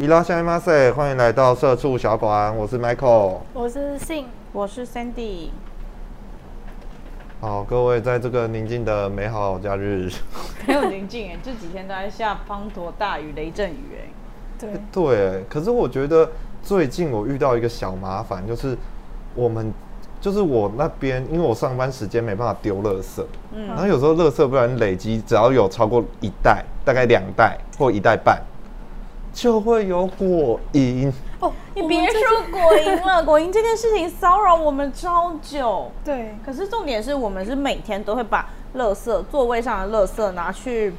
伊拉夏马塞，欢迎来到社畜小馆，我是 Michael。我是信，我是 Sandy，好，各位在这个宁静的美好假日，没有宁静哎，这几天都在下滂沱大雨、雷阵雨哎。对，对，可是我觉得最近我遇到一个小麻烦，就是我们就是我那边，因为我上班时间没办法丢垃圾，嗯，然后有时候垃圾不然累积，只要有超过一袋，大概两袋或一袋半，就会有果蝇。哦，你别说果蝇了，果蝇这件事情骚扰我们超久。对，可是重点是我们是每天都会把垃圾座位上的垃圾拿去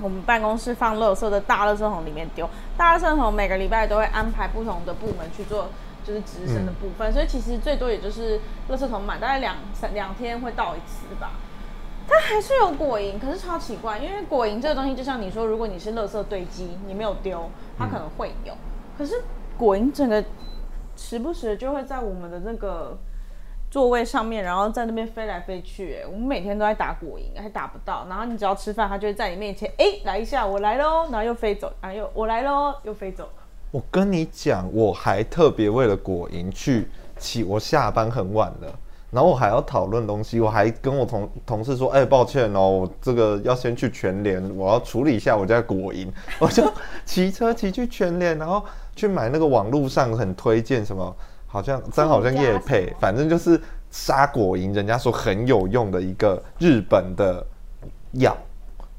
我们办公室放垃圾的大垃圾桶里面丢。大垃圾桶每个礼拜都会安排不同的部门去做，就是直升的部分。所以其实最多也就是垃圾桶满大概两三两天会到一次吧。它还是有果蝇，可是超奇怪，因为果蝇这个东西就像你说，如果你是垃圾堆积，你没有丢，它可能会有。可是果蝇整个时不时就会在我们的那个座位上面，然后在那边飞来飞去。哎，我们每天都在打果蝇，还打不到。然后你只要吃饭，它就会在你面前，哎，来一下，我来喽，然后又飞走，然后又我来喽，又飞走。我跟你讲，我还特别为了果蝇去起，我下班很晚了，然后我还要讨论东西，我还跟我同同事说，哎，抱歉哦，我这个要先去全联，我要处理一下我家果蝇，我就骑车骑去全联，然后去买那个网络上很推荐什么，好像真好像叶配，反正就是杀果蝇，人家说很有用的一个日本的药。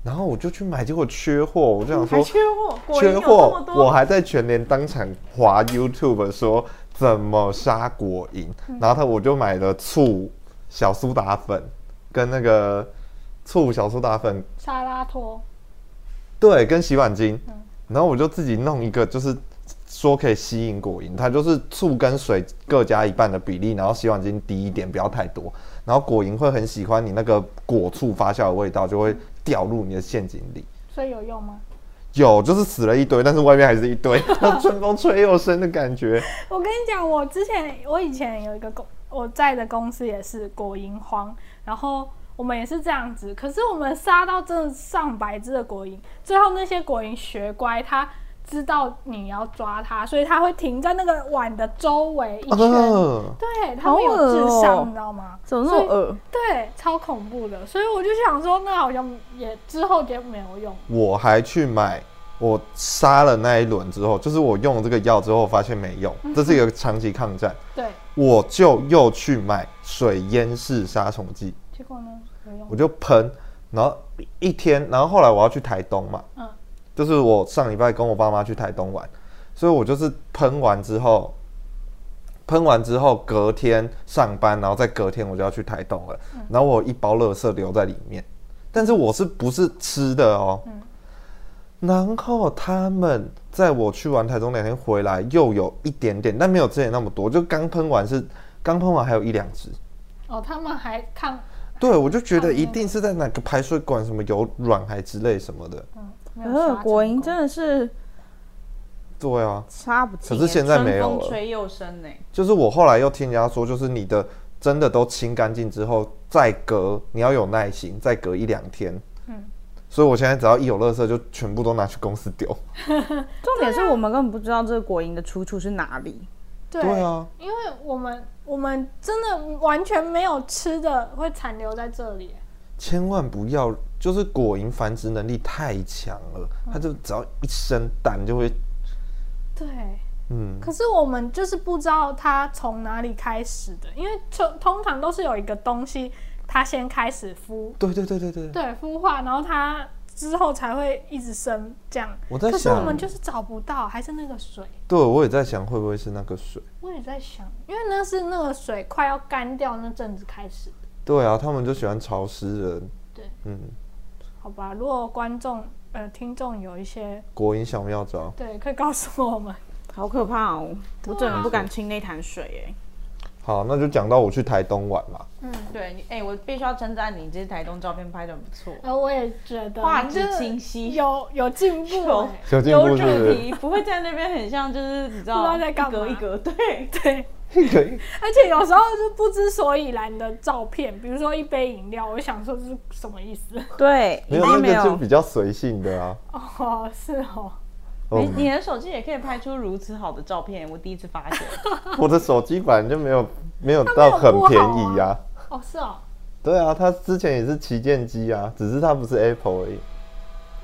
然后我就去买，结果缺货，我就想说缺货，缺货我还在全联当场滑 YouTube 说怎么杀果蝇，嗯。然后他我就买了醋、小苏打粉跟那个醋、小苏打粉，沙拉托，对，跟洗碗巾，嗯。然后我就自己弄一个，就是说可以吸引果蝇，它就是醋跟水各加一半的比例，然后洗碗巾低一点，不要太多，然后果蝇会很喜欢你那个果醋发酵的味道，就会掉入你的陷阱里。所以有用吗？有，就是死了一堆，但是外面还是一堆，春风吹又生的感觉。我跟你讲，我之前我以前有一个公我在的公司也是果蝇荒，然后我们也是这样子，可是我们杀到真的上百只的果蝇，最后那些果蝇学乖，它知道你要抓它，所以它会停在那个碗的周围一圈，啊，对，它们有智商，哦你知道吗？怎么那所以么恶？对，超恐怖的，所以我就想说，那好像也之后也没有用。我还去买，我杀了那一轮之后，就是我用了这个药之后，发现没用，这是一个长期抗战，对，我就又去买水淹式杀虫剂，结果呢，有用。我。就喷，然后一天，然后后来我要去台东嘛，嗯，就是我上礼拜跟我爸妈去台东玩，所以我就是喷完之后，喷完之后隔天上班，然后再隔天我就要去台东了，然后我一包垃圾留在里面，但是我是不是吃的哦？然后他们在我去完台东两天回来，又有一点点，但没有之前那么多，就刚喷完是刚喷完还有一两只，哦，他们还看，对我就觉得一定是在哪个排水管什么有软还之类什么的，嗯，没有呃，杀成功果蝇真的是对啊。差不可是现在没有了春风吹又生呢。就是我后来又听人家说，就是你的真的都清干净之后，再隔你要有耐心，再隔一两天。嗯所以我现在只要一有垃圾，就全部都拿去公司丢。重点是我们根本不知道这个果蝇的出处是哪里。对对啊，因为我们我们真的完全没有吃的会残留在这里。千万不要，就是果蝇繁殖能力太强了，它就只要一生蛋就会，对，嗯，可是我们就是不知道它从哪里开始的，因为通通常都是有一个东西，它先开始孵，对对对对对。对，孵化，然后它之后才会一直生这样。我在可是我们就是找不到，还是那个水。对，我也在想会不会是那个水？我也在想，因为那是那个水快要干掉那阵子开始的。对啊，他们就喜欢潮湿的，对，嗯，好吧，如果观众呃听众有一些国音小妙招。对，可以告诉我们。好可怕哦！我真的不敢亲那潭水哎。好，那就讲到我去台东玩嘛。嗯，对，你哎、我必须要称赞你，这些台东照片拍的很不错，然后我也觉得画质清晰有 有进步有主步是不是？题，不会在那边很像就是你知道 不知道在干嘛一格一格，对，对，可以。而且有时候就不知所以然的照片，比如说一杯饮料，我想说这是什么意思？对，没有那个就比较随性的啊。哦，是哦，哦你你的手机也可以拍出如此好的照片，我第一次发现。我的手机本来就没有没有到很便宜啊。哦是哦，对啊，它之前也是旗舰机啊，只是它不是 Apple 而已。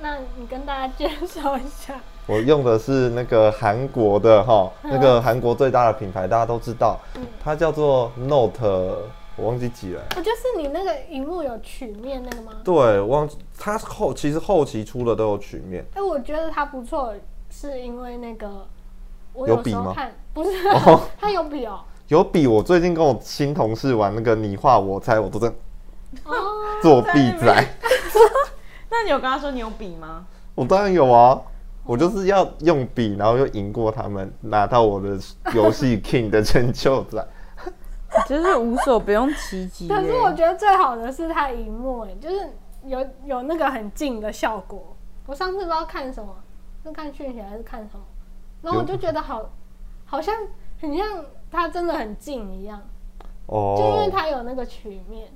那你跟大家介绍一下。我用的是那个韩国的哈，那个韩国最大的品牌，大家都知道，它叫做 Note，我忘记几了。我就是你那个荧幕有曲面那个吗？对，我忘记它后其实后期出的都有曲面。哎、我觉得它不错，是因为那个我有有笔吗时候看不是，哦 他有笔哦。有笔我最近跟我新同事玩那个你画我猜，我都在哦，作弊仔。那你有跟他说你有笔吗？我当然有啊，我就是要用笔，然后又赢过他们，拿到我的游戏 King 的成就仔。就是无所不用其极耶。可是我觉得最好的是它荧幕，哎，就是有有那个很近的效果。我上次不知道看什么，是看讯息还是看什么，然后我就觉得好，好像很像它真的很近一样，哦就因为哦，它有那个曲面。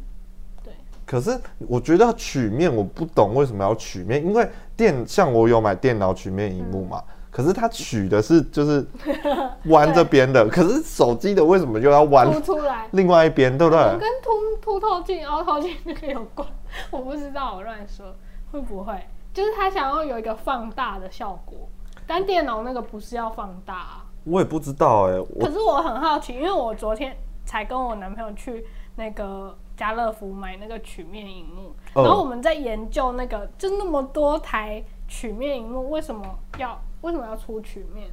对，可是我觉得曲面我不懂为什么要曲面，因为电像我有买电脑曲面荧幕嘛，可是它取的是就是 弯这边的，可是手机的为什么又要弯凸出来。另外一边，对不对？跟凸凸透镜、凹透镜那个有关，我不知道，我乱说，会不会？就是他想要有一个放大的效果，但电脑那个不是要放大、啊。我也不知道哎、我可是我很好奇，因为我昨天才跟我男朋友去那个家乐福买那个曲面荧幕，嗯然后我们在研究那个，就那么多台曲面荧幕，为什么要为什么要出曲面？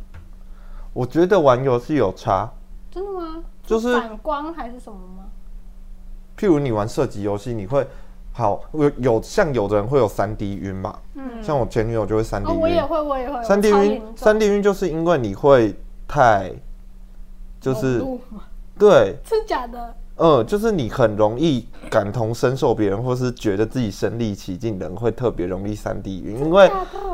我觉得玩游戏有差，真的吗？就是反光还是什么吗？譬如你玩射击游戏，你会好有有像有的人会有三 D 晕嘛，嗯，像我前女友就会三 D 哦，我也晕，会，我也会。三 D 晕三 D 晕就是因为你会太就是对，是假的。嗯，就是你很容易感同身受别人，或是觉得自己身临其境的人，会特别容易三 D 晕，因为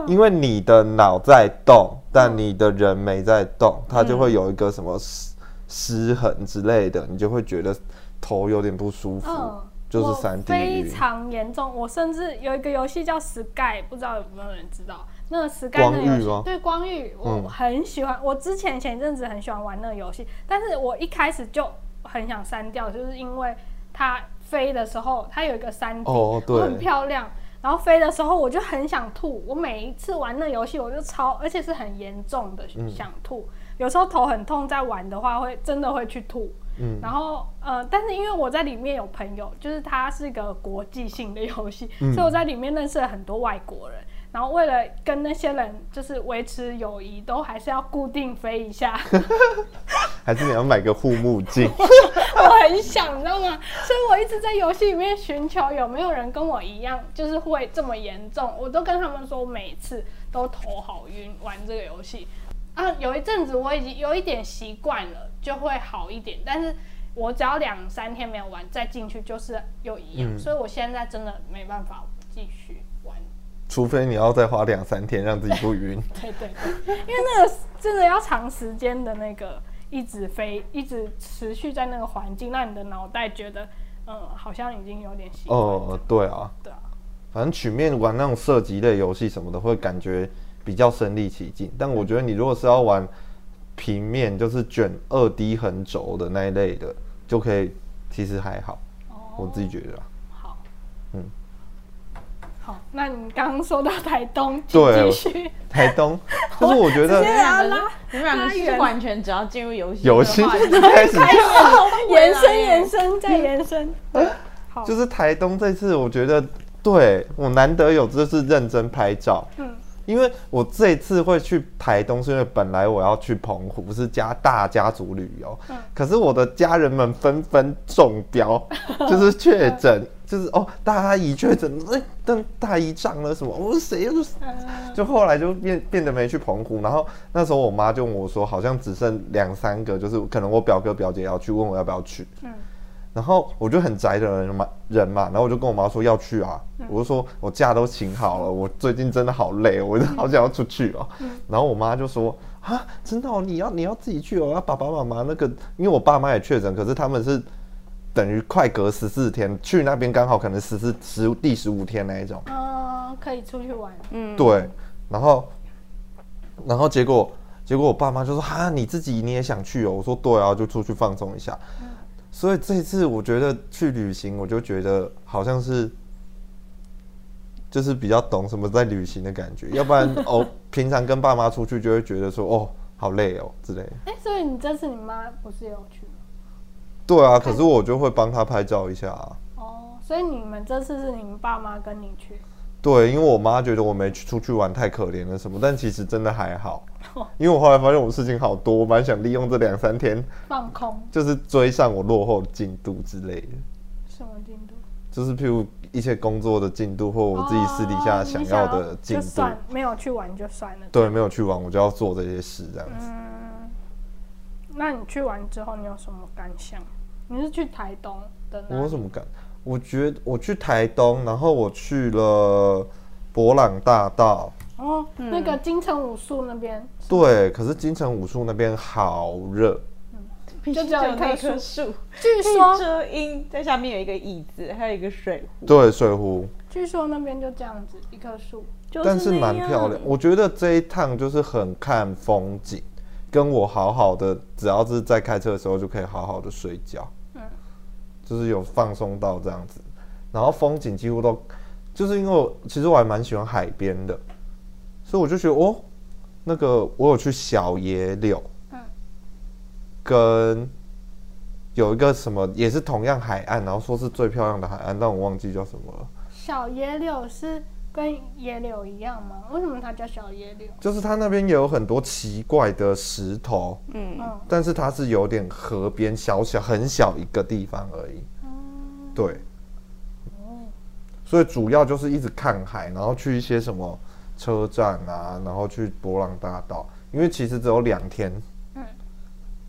因为你的脑在动，但你的人没在动，它就会有一个什么失失衡之类的，你就会觉得头有点不舒服，嗯，就是我三 D 非。常严重。我甚至有一个游戏叫 Sky，不知道有没有人知道？那个 Sky 光那个游戏，对光遇，我嗯很喜欢。我之前前一阵子很喜欢玩那个游戏，但是我一开始就很想删掉，就是因为它飞的时候，它有一个三 D，、哦很漂亮。然后飞的时候我就很想吐，我每一次玩那游戏我就超，而且是很严重的嗯想吐，有时候头很痛，在玩的话会真的会去吐。嗯然后呃，但是因为我在里面有朋友，就是它是一个国际性的游戏，嗯所以我在里面认识了很多外国人。然后为了跟那些人就是维持友谊，都还是要固定飞一下。还是你要买个护目镜？我很想，你知道吗？所以我一直在游戏里面寻求有没有人跟我一样，就是会这么严重。我都跟他们说，我每次都头好晕玩这个游戏。啊，有一阵子我已经有一点习惯了，就会好一点。但是我只要两三天没有玩，再进去就是又一样。嗯所以我现在真的没办法继续玩。除非你要再花两三天让自己不晕。对对对，因为那个真的要长时间的那个一直飞，一直持续在那个环境，让你的脑袋觉得，嗯，好像已经有点习惯。哦，对啊，对啊，反正曲面玩那种射击类游戏什么的，会感觉比较身临其境。但我觉得你如果是要玩平面，就是卷二 D 横轴的那一类的，就可以，其实还好，我自己觉得啊。好，嗯，好，那你刚刚说到台东，请对继续。台东，就是我觉得你们两个是完全只要进入游戏游戏就开始，延伸延伸再延伸。好，就是台东这次，我觉得对我难得有这次认真拍照。嗯因为我这一次会去台东，是因为本来我要去澎湖，是家大家族旅游，嗯可是我的家人们纷纷中标，就是确诊就是哦，大阿姨确诊，哎，但大姨丈了什么？我说谁？就是嗯就后来就变变得没去澎湖，然后那时候我妈就问我说，好像只剩两三个，就是可能我表哥表姐要去，问我要不要去。嗯然后我就很宅的人嘛，人嘛，然后我就跟我妈说要去啊，我就说我假都请好了，我最近真的好累，我就好想要出去哦。然后我妈就说啊，真的哦，你要你要自己去哦，要爸爸妈妈那个，因为我爸妈也确诊，可是他们是等于快隔十四天去那边，刚好可能十四十第十五天那一种。嗯，可以出去玩。嗯，对，然后，然后结果，结果我爸妈就说：“哈，你自己你也想去哦？”我说：“对啊，就出去放松一下。所以这一次我觉得去旅行，我就觉得好像是，就是比较懂什么在旅行的感觉。要不然 哦，平常跟爸妈出去就会觉得说：“哦，好累哦”之类的。哎、所以你这次你妈不是也有去吗？对啊，可是我就会帮她拍照一下、啊。哦，所以你们这次是你们爸妈跟你去。对，因为我妈觉得我没去出去玩太可怜了什么，但其实真的还好，因为我后来发现我事情好多，我蛮想利用这两三天，放空就是追上我落后的进度之类的，什么进度？就是譬如一些工作的进度或我自己私底下哦想要的进度，就算没有去玩就算了。对，没有去玩我就要做这些事这样子。嗯，那你去完之后你有什么感想？你是去台东的我？有什么感？我觉得我去台东，然后我去了博朗大道，哦，那个金城武术那边，对，可是金城武术那边好热，就就只有一棵棵树。树，据可以说遮阴，在下面有一个椅子，还有一个水壶，对，水壶。据说那边就这样子一棵树。就但是蛮漂亮。我觉得这一趟就是很看风景，跟我好好的，只要是在开车的时候就可以好好的睡觉。嗯。就是有放松到这样子，然后风景几乎都，就是因为我其实我还蛮喜欢海边的，所以我就觉得哦，那个我有去小野柳，嗯跟有一个什么也是同样海岸，然后说是最漂亮的海岸，但我忘记叫什么了。小野柳是跟野柳一样吗？为什么它叫小野柳？就是它那边也有很多奇怪的石头，嗯，嗯，但是它是有点河边小小很小一个地方而已。对，所以主要就是一直看海，然后去一些什么车站啊，然后去博朗大道，因为其实只有两天，嗯。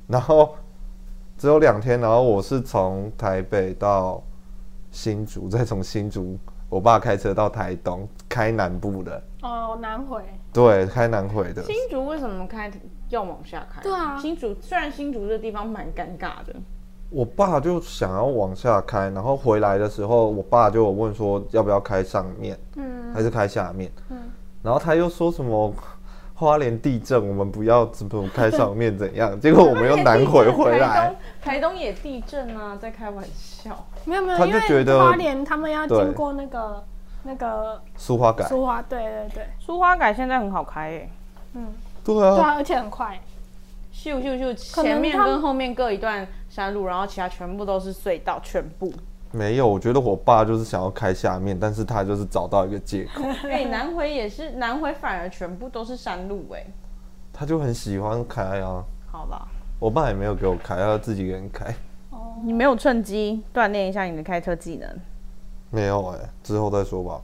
然后只有两天，然后我是从台北到新竹，再从新竹，我爸开车到台东，开南部的，哦，南回。对，开南回的，新竹为什么开要往下开？对啊。新竹虽然新竹这地方蛮尴尬的，我爸就想要往下开，然后回来的时候，我爸就有问说要不要开上面，嗯。还是开下面，嗯然后他又说什么花莲地震，我们不要怎么开上面怎样，结果我们又南回回台来东，台东也地震啊，在开玩笑。没有没有，他因为就觉得花莲他们要对经过那个那个苏花改，苏花，对对对，苏花改现在很好开诶、嗯，对啊，对啊，而且很快。咻咻咻，前面跟后面各一段山路，然后其他全部都是隧道，全部。没有，我觉得我爸就是想要开下面，但是他就是找到一个借口，哎、南回也是，南回反而全部都是山路哎、他就很喜欢开啊。好吧，我爸也没有给我开，他要自己一个人开。哦，你没有趁机锻炼一下你的开车技能？没有哎、之后再说吧。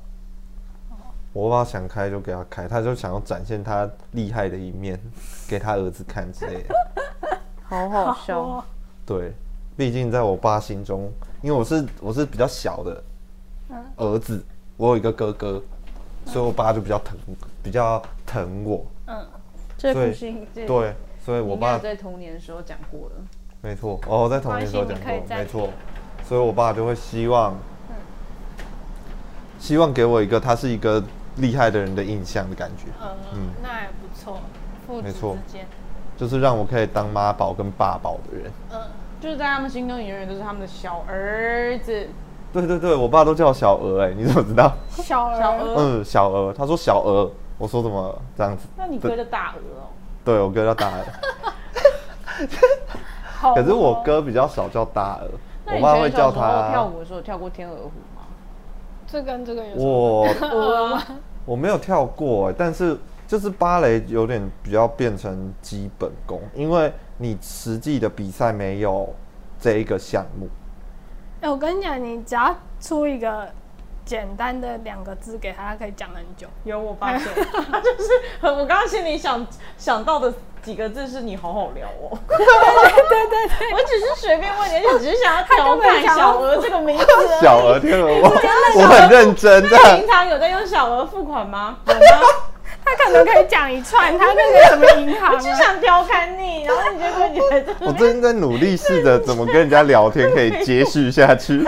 我爸想开就给他开，他就想要展现他厉害的一面 给他儿子看之类的。好好笑。哦对，毕竟在我爸心中，因为我是我是比较小的嗯。儿子，我有一个哥哥，所以我爸就比较疼，比较疼我。嗯，这对部戏，这对，所以我爸在童年的时候讲过了。没错，哦，在童年时候讲过，没错，所以我爸就会希望，希望给我一个他是一个厉害的人的印象的感觉，嗯，那还不错，父子间，就是让我可以当妈宝跟爸宝的人。嗯，就是在他们心中，你永远都是他们的小儿子。对对对，我爸都叫我小鹅，哎，你怎么知道？小儿，小鹅嗯，小鹅，他说小鹅，我说怎么这样子？那你哥叫大鹅哦。对我哥叫大鹅，可是我哦哥比较少叫大鹅，我妈会叫以前小时候跳。舞的时候跳过天鹅湖吗？这跟这个有什么？我？我 没有跳过欸，但是就是芭蕾有点比较变成基本功，因为你实际的比赛没有这一个项目。哎、我跟你讲，你只要出一个简单的两个字给他，他可以讲很久。有我发现，他 就是很我刚刚心里想想到的几个字是你好好聊哦。对对对对，我只是随便问你，而且只是想要调侃小额这个名字。小额天鹅，我我很认真那的平。常有在用小额付款吗？有吗？他可能可以讲一串，他那个什么银行 我只啊，想调侃你，然后你就会觉得我最近在努力试着怎么跟人家聊天可以接续下去。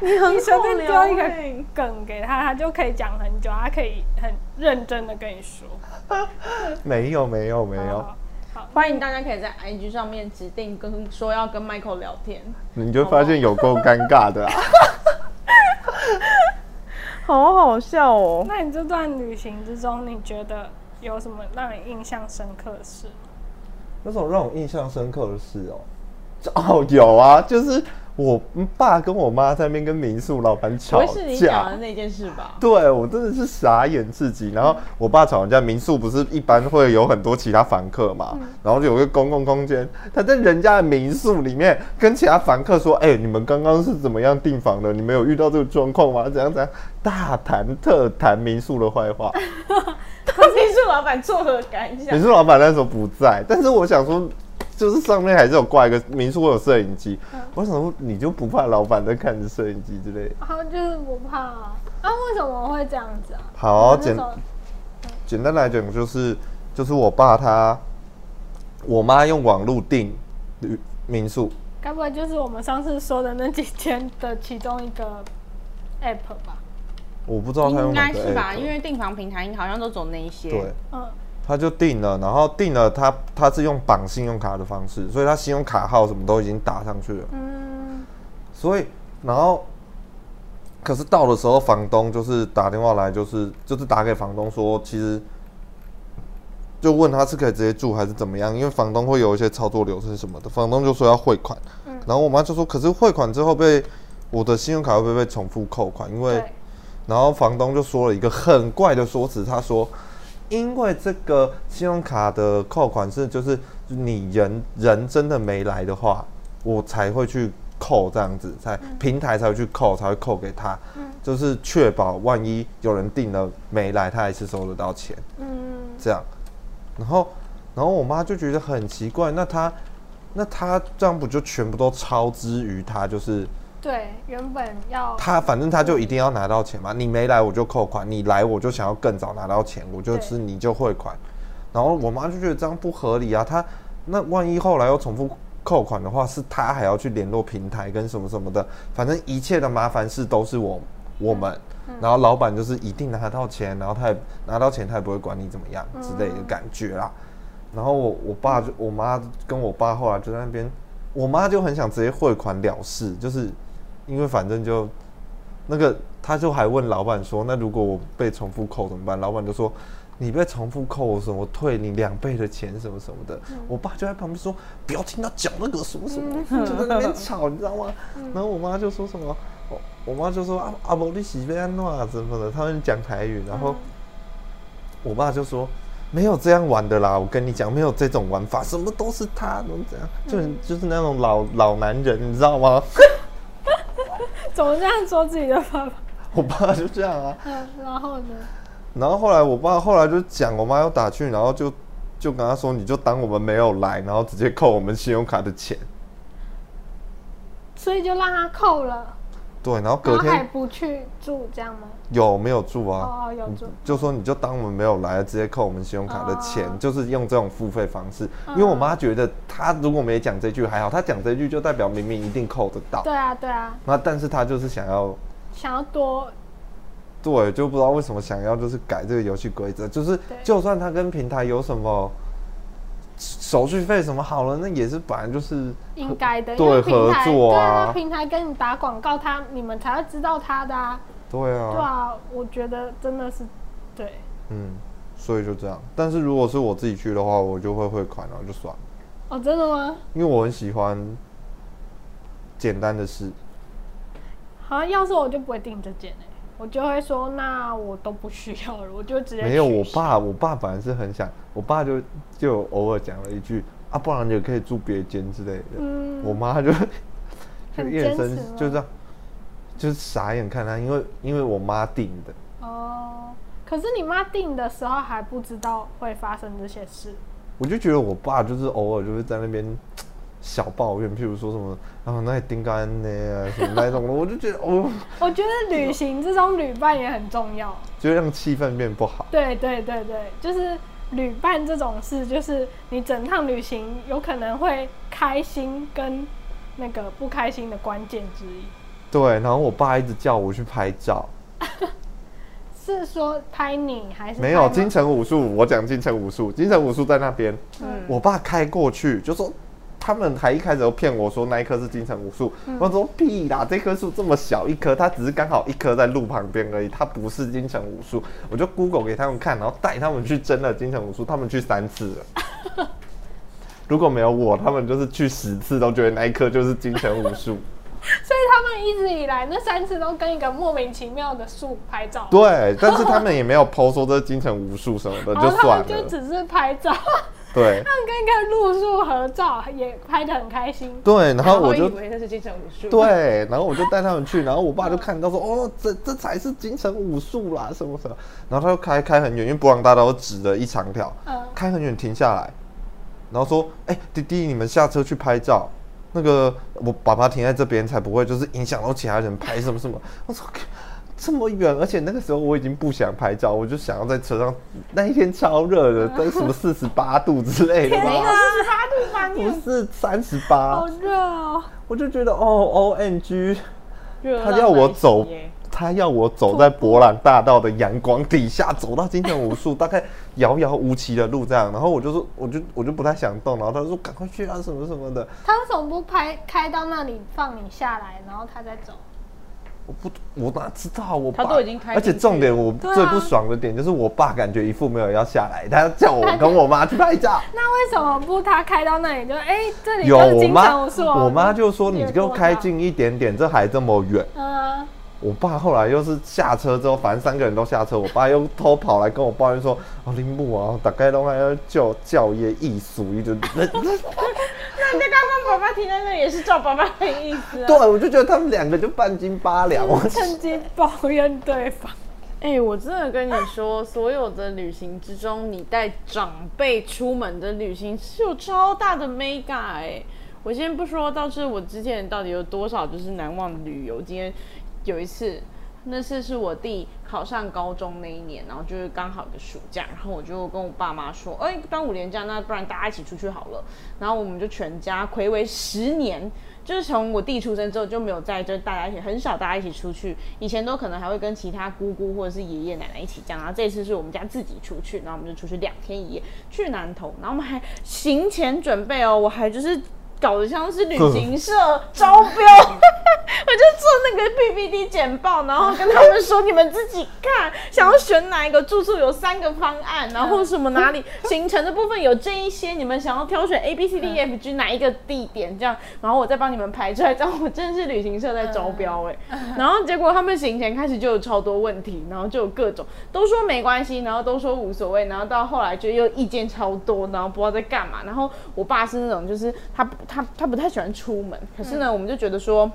你很你随便丢一个欸梗给他，他就可以讲很久，他可以很认真的跟你说。没有没有没有，好，好欢迎大家可以在 IG 上面指定跟说要跟 Michael 聊天，你就发现有够尴尬的啊。好好笑哦。那你这段旅行之中，你觉得有什么让你印象深刻的事？那种让我印象深刻的事哦，哦有啊，就是我爸跟我妈在那边跟民宿老板不吵会是你讲架的。那件事吧？对我真的是傻眼至极。然后我爸吵完架，民宿不是一般会有很多其他房客嘛，然后就有个公共空间，他在人家的民宿里面跟其他房客说：“哎、你们刚刚是怎么样订房的？你们有遇到这个状况吗？怎样怎样？”大谈特谈民宿的坏话。民宿老板作何感想民？宿老板那时候不在，但是我想说，就是上面还是有挂一个民宿会有摄影机，我想说你就不怕老板在看着摄影机之类的？然 后就是不怕啊，啊，为什么会这样子啊？好，简简单来讲就是就是我爸他，我妈用网路订旅民宿，该不会就是我们上次说的那几天的其中一个 app 吧？我不知道他用应哪个该是吧，因为订房平台好像都走那一些。对，嗯，他就定了，然后定了他他是用绑信用卡的方式，所以他信用卡号什么都已经打上去了。嗯，所以，然后，可是到的时候，房东就是打电话来，就是就是打给房东说，其实就问他是可以直接住还是怎么样，因为房东会有一些操作流程什么的，房东就说要汇款，然后我妈就说，可是汇款之后被我的信用卡会不会被重复扣款？因为，然后房东就说了一个很怪的说辞，他说，因为这个信用卡的扣款是就是你人人真的没来的话，我才会去扣这样子，才平台才会去扣，才会扣给他，就是确保万一有人订了没来，他还是收得到钱，嗯，这样。然后，然后我妈就觉得很奇怪，那他那他这样不就全部都超支于他就是。对，原本要他反正他就一定要拿到钱嘛，你没来我就扣款，你来我就想要更早拿到钱，我就是你就汇款。然后我妈就觉得这样不合理啊，她那万一后来又重复扣款的话，是她还要去联络平台跟什么什么的，反正一切的麻烦事都是我我们。然后老板就是一定拿到钱，然后他也拿到钱，他也不会管你怎么样之类的感觉啦。然后我我爸就我妈跟我爸后来就在那边，我妈就很想直接汇款了事，就是因为反正就那个，他就还问老板说，那如果我被重复扣怎么办？老板就说。你被重复扣我什么？退你两倍的钱什么什么的。我爸就在旁边说，不要听他讲那个什么什么，就在那边吵，你知道吗？然后我妈就说什么，我我妈就说啊阿伯你喜被安诺啊什么的，他们讲台语，然后我爸就说没有这样玩的啦，我跟你讲，没有这种玩法，什么都是他，怎么怎样，就很就是那种老老男人，你知道吗？怎么这样说自己的爸爸？我爸就这样啊，嗯，然后呢？然后后来我爸后来就讲，我妈要打去，然后就就跟他说，你就当我们没有来，然后直接扣我们信用卡的钱。所以就让他扣了，对，然后隔天后还不去住，这样吗？有没有住啊？哦，有住，就说你就当我们没有来，直接扣我们信用卡的钱，哦就是用这种付费方式。因为我妈觉得她如果没讲这句还好，她讲这句就代表明明一定扣得到。对啊，对啊，那但是她就是想要想要多，对，就不知道为什么想要就是改这个游戏规则，就是就算他跟平台有什么手续费什么好了，那也是本来就是应该的，因对合作对啊，啊，平台跟你打广告，他你们才会知道他的啊。对啊对啊，啊，我觉得真的是对。嗯，所以就这样。但是如果是我自己去的话，我就会汇款，然后就算了，哦，真的吗？因为我很喜欢简单的事。好像要是我就不会订这件哎、我就会说那我都不需要了，我就直接没有，我爸，我爸本来是很想，我爸就就偶尔讲了一句啊，不然你也可以住别间之类的。嗯。我妈就就眼神就这样，就是傻眼看他，因为因为我妈定的，哦，可是你妈定的时候还不知道会发生这些事，我就觉得我爸就是偶尔就是在那边小抱怨，譬如说什么啊那里订干呢啊什么那种的，我就觉得哦，我觉得旅行这种旅伴也很重要。就让气氛变不好。对对对对，就是旅伴这种事，就是你整趟旅行有可能会开心跟那个不开心的关键之一。对，然后我爸一直叫我去拍照，是说拍你还是没有拍金城武术，我讲金城武术，金城武术在那边，嗯我爸开过去就说。他们还一开始都骗我说那一棵是金城武树，嗯我说屁啦，这棵树这么小一棵，它只是刚好一棵在路旁边而已，它不是金城武树。我就 Google 给他们看，然后带他们去真的金城武树，他们去三次了。如果没有我，他们就是去十次都觉得那一棵就是金城武树。所以他们一直以来那三次都跟一个莫名其妙的树拍照，对，但是他们也没有 PO 说这是金城武树什么的，就算们就。只是拍照，对他们跟一个路树合照，也拍得很开心。对，然后我就以为那是金城武术。，对，然后我就带他们去，然后我爸就看到说，哦，这这才是金城武术啦，什么什么，然后他就开开很远，因为博朗大道直的一长条，嗯开很远停下来，然后说，哎、弟弟，你们下车去拍照，那个我爸爸停在这边才不会就是影响到其他人拍什么什么。我说这么远，而且那个时候我已经不想拍照，我就想要在车上。那一天超热的，都什么四十八度之类的吧，四十八度吧你，不是三十八好，热哦！我就觉得哦，O N G，。他要我走，他要我走在博朗大道的阳光底下，走到金城武术，大概遥遥无期的路这样。然后我就说，我就我就不太想动，然后他说赶快去啊，什么什么的。他为什么不拍开到那里放你下来，然后他再走？我不，我哪知道我爸他都已经开而且重点我最不爽的点就是我爸感觉一副没有要下来，他叫我跟我妈去拍照。那为什么不他开到那里就哎、这里有就是金我妈就说你给我开。近一点点，这还这么远。嗯，我爸后来又是下车之后，反正三个人都下车，我爸又偷跑来跟我抱怨说：“哦，林木啊，大概都还要叫教业艺术一直。那”那 你刚刚爸爸停在那也是照爸爸的意思啊。对，我就觉得他们两个就半斤八两。我趁机抱怨对方。哎、我真的跟你说，所有的旅行之中，你带长辈出门的旅行是有超大的 mega 哎、我先不说，倒是我之前到底有多少就是难忘的旅游。今天有一次，那次是我弟考上高中那一年，然后就是刚好一个暑假，然后我就跟我爸妈说，哎、端午连假，那不然大家一起出去好了。然后我们就全家暌违十年。就是从我弟出生之后就没有再就大家一起很少大家一起出去，以前都可能还会跟其他姑姑或者是爷爷奶奶一起这样，然后这次是我们家自己出去，然后我们就出去两天一夜去南投，然后我们还行前准备哦，我还就是搞得像是旅行社招标，我就做那个 PPT 简报，然后跟他们说你们自己看，想要选哪一个住宿有三个方案，然后什么哪里行程的部分有这一些，你们想要挑选 A B C D E F G 哪一个地点这样，然后我再帮你们排出来，这样我真的是旅行社在招标哎、然后结果他们行前开始就有超多问题，然后就有各种都说没关系，然后都说无所谓，然后到后来就又意见超多，然后不知道在干嘛。然后我爸是那种就是他他他他不太喜欢出门，可是呢，我们就觉得说。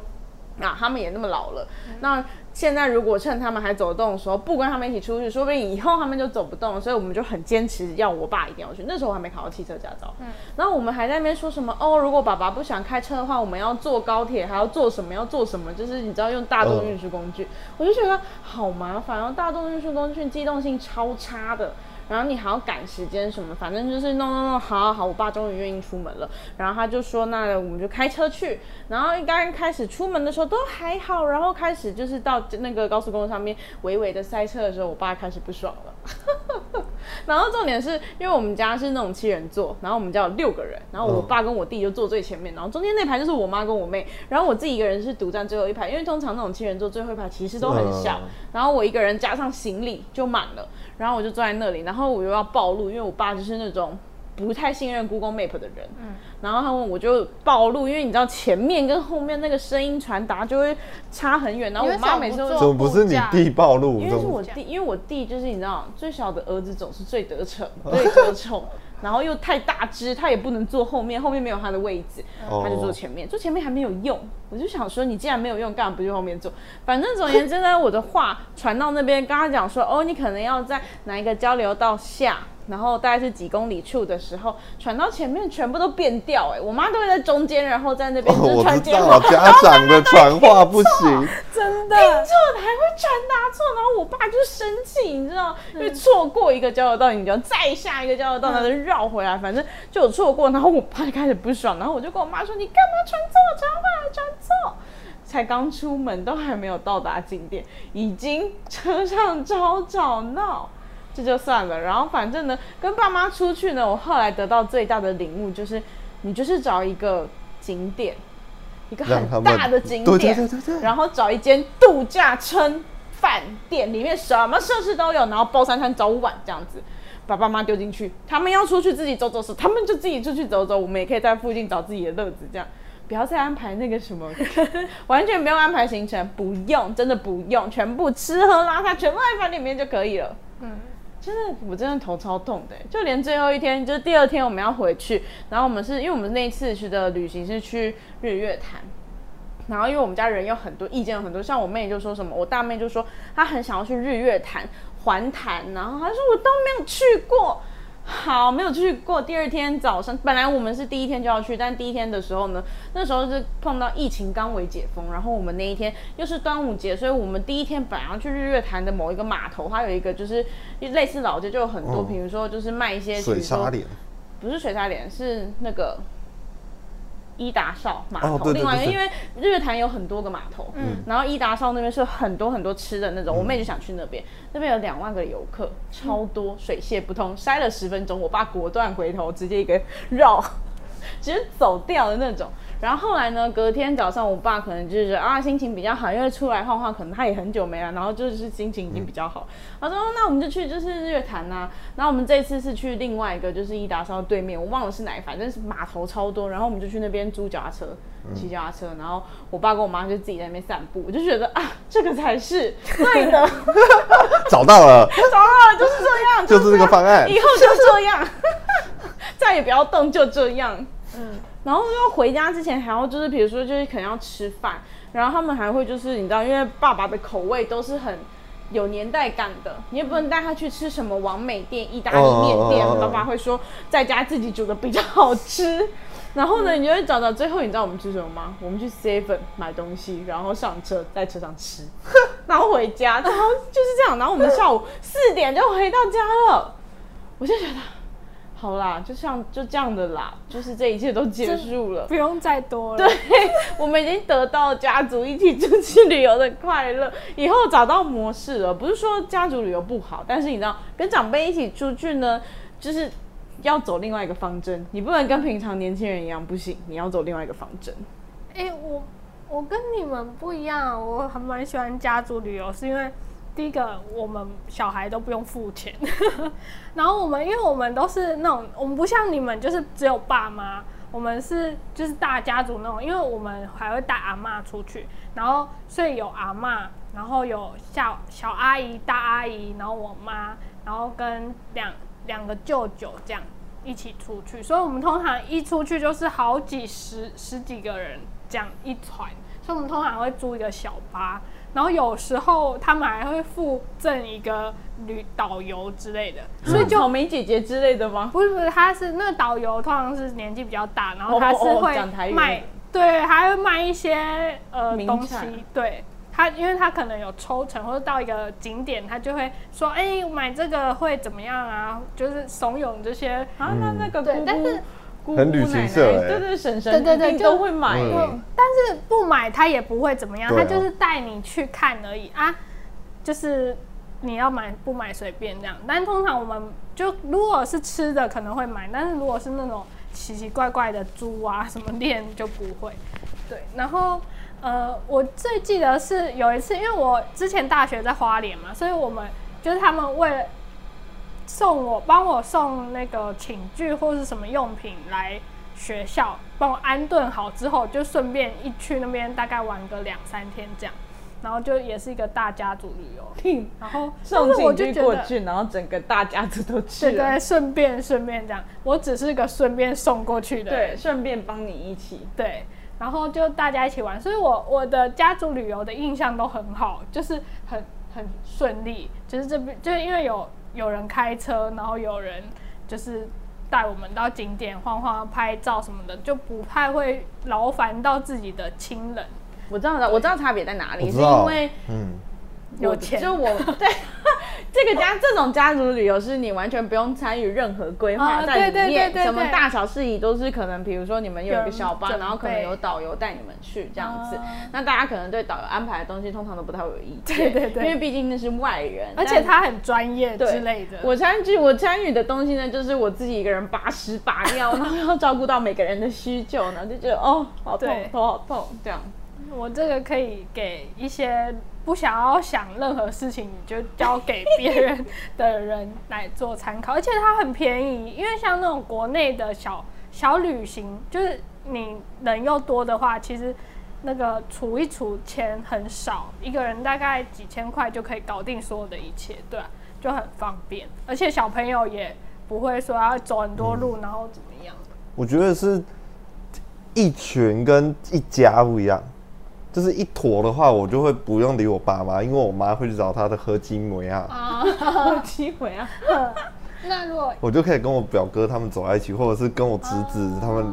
啊，他们也那么老了，那现在如果趁他们还走得动的时候，不跟他们一起出去，说不定以后他们就走不动。所以我们就很坚持要我爸一定要去。那时候我还没考到汽车驾照，嗯然后我们还在那边说什么哦，如果爸爸不想开车的话，我们要坐高铁，还要做什么，要做什么，就是你知道用大众运输工具，我就觉得好麻烦哦，大众运输工具机动性超差的。然后你还要赶时间什么，反正就是弄弄弄，好好好，我爸终于愿意出门了。然后他就说，那我们就开车去。然后刚开始出门的时候都还好，然后开始就是到那个高速公路上面微微的塞车的时候，我爸开始不爽了。然后重点是因为我们家是那种七人座，然后我们家有六个人，然后我爸跟我弟就坐最前面，然后中间那排就是我妈跟我妹，然后我自己一个人是独占最后一排，因为通常那种七人座最后一排其实都很小，嗯然后我一个人加上行李就满了，然后我就坐在那里，然后我又要暴露，因为我爸就是那种。不太信任 Google Map 的人，嗯，然后他问我就暴露，因为你知道前面跟后面那个声音传达就会差很远，然后我妈每次都怎么不是你弟暴露？因为是我弟，因为我弟就是你知道，最小的儿子总是最得逞、最得宠，然后又太大只，他也不能坐后面，后面没有他的位置，哦他就坐前面，坐前面还没有用。我就想说，你既然没有用，干嘛不去后面坐？反正总而言之呢，我的话传到那边，跟他讲说，哦，你可能要在哪一个交流道下。然后大概是几公里处的时候，传到前面全部都变调哎、我妈都会在中间，然后在那边哦，就传接话，家长的传话不行，真的听错还会传达错，然后我爸就生气，你知道，因为错过一个交流道，你就要再下一个交流道，然后就绕回来，反正就有错过，然后我爸就开始不爽，然后我就跟我妈说：“你干嘛传错？传话还传错？”才刚出门，都还没有到达景点，已经车上吵吵闹。这就算了，然后反正呢，跟爸妈出去呢，我后来得到最大的领悟就是，你就是找一个景点，一个很大的景点，然后找一间度假村饭店，里面什么设施都有，然后包三餐早午晚这样子，把爸妈丢进去。他们要出去自己走走时，他们就自己出去走走，我们也可以在附近找自己的乐子，这样。不要再安排那个什么，完全不用安排行程，不用，真的不用，全部吃喝拉撒全部在饭店里面就可以了。真的，我真的头超痛的，就连最后一天，就是第二天我们要回去，然后我们是因为我们那一次去的旅行是去日月潭，然后因为我们家人有很多意见，有很多，像我妹就说什么，我大妹就说她很想要去日月潭环潭，然后她说我都没有去过。好，没有去过。第二天早上，本来我们是第一天就要去，但第一天的时候呢，那时候是碰到疫情刚为解封，然后我们那一天又是端午节，所以我们第一天本来要去日月潭的某一个码头，它有一个就是类似老街，就有很多，嗯比如说就是卖一些水沙莲，不是水沙莲，是那个伊达少码头。哦对对另外，一个因为日月潭有很多个码头，嗯，然后伊达少那边是很多很多吃的那种，我妹就想去那边，那边有两万个游客，超多，水泄不通，塞了十分钟，我爸果断回头，直接一个绕。直接走掉的那种。然后后来呢，隔天早上我爸可能就是啊心情比较好，因为出来晃晃，可能他也很久没来，然后就是心情已经比较好。他说哦那我们就去就是日月潭呐、然后我们这次是去另外一个就是伊达烧对面，我忘了是哪，反正是码头超多，然后我们就去那边租脚踏车，骑脚踏车，然后我爸跟我妈就自己在那边散步，我就觉得啊这个才是。对的，找到了，找到了就是这样，就是这个方案。以。后就这样，再也不要动，就这样。嗯，然后要回家之前还要就是，比如说就是可能要吃饭，然后他们还会就是你知道，因为爸爸的口味都是很有年代感的，你也不能带他去吃什么王美店、意大利面店，爸爸会说在家自己煮的比较好吃。然后呢，你就会找到最后，你知道我们吃什么吗？我们去 Seven 买东西，然后上车，在车上吃，然后回家，然后就是这样。然后我们下午四点就回到家了，我就觉得好啦，就像就这样的啦，就是这一切都结束了。不用再多了。对，我们已经得到家族一起出去旅游的快乐，以后找到模式了。不是说家族旅游不好，但是你知道，跟长辈一起出去呢，就是要走另外一个方针，你不能跟平常年轻人一样，不行，你要走另外一个方针。哎、我我跟你们不一样，我还蛮喜欢家族旅游，是因为第一个我们小孩都不用付钱，然后我们因为我们都是那种，我们不像你们就是只有爸妈，我们是就是大家族那种，因为我们还会带阿嬷出去，然后所以有阿嬷，然后有小小阿姨、大阿姨，然后我妈，然后跟两两个舅舅这样一起出去，所以我们通常一出去就是好几十十几个人这样一团，所以我们通常会租一个小巴，然后有时候他们还会附赠一个旅导游之类的，所以就草莓姐姐之类的吗？不是不是，他是那个导游通常是年纪比较大，然后他是会卖，对，还会卖一些呃东西，对。他因为他可能有抽成，或者到一个景点，他就会说：“哎、买这个会怎么样啊？”就是怂恿这些啊，那那个姑姑对但是姑很旅姑奶行社欸奶对对婶婶对对对都会买嗯。但是不买他也不会怎么样，他就是带你去看而已啊，就是你要买不买随便这样。但通常我们就如果是吃的可能会买，但是如果是那种奇奇怪怪的猪啊什么店就不会。对，然后呃，我最记得是有一次，因为我之前大学在花莲嘛，所以我们就是他们为了送我帮我送那个寝具或是什么用品来学校，帮我安顿好之后，就顺便一去那边大概玩个两三天这样。然后就也是一个大家族旅游，然后但送进就觉得。去过去，然后整个大家族都去了，对对，顺便顺便这样，我只是个顺便送过去的人对，顺便帮你一起。对，然后就大家一起玩，所以我我的家族旅游的印象都很好，就是很很顺利，就是这边就是因为有有人开车，然后有人就是带我们到景点晃晃、拍照什么的，就不太会劳烦到自己的亲人。我知道的，我知道差别在哪里，是因为嗯，有钱。就我 对 这个家这种家族旅游是你完全不用参与任何规划啊在里面，什么大小事宜都是可能，比如说你们有一个小班，然后可能有导游带你们去这样子，啊那大家可能对导游安排的东西通常都不太会有意见，对对对。因为毕竟那是外人，而且他很专业对之类的。我参与我参与的东西呢，就是我自己一个人把屎把尿，然后要照顾到每个人的需求，然后就觉得哦，好痛对，头好痛，这样。我这个可以给一些不想要想任何事情，你就交给别人的人来做参考，而且它很便宜，因为像那种国内的小小旅行，就是你人又多的话，其实那个储一储钱很少，一个人大概几千块就可以搞定所有的一切，对啊，就很方便，而且小朋友也不会说要走很多路，然后怎么样。我觉得是一群跟一家不一样。就是一坨的话，我就会不用理我爸妈，因为我妈会去找她的喝金梅啊，啊，有机会啊！那如果我就可以跟我表哥他们走在一起，或者是跟我侄子他们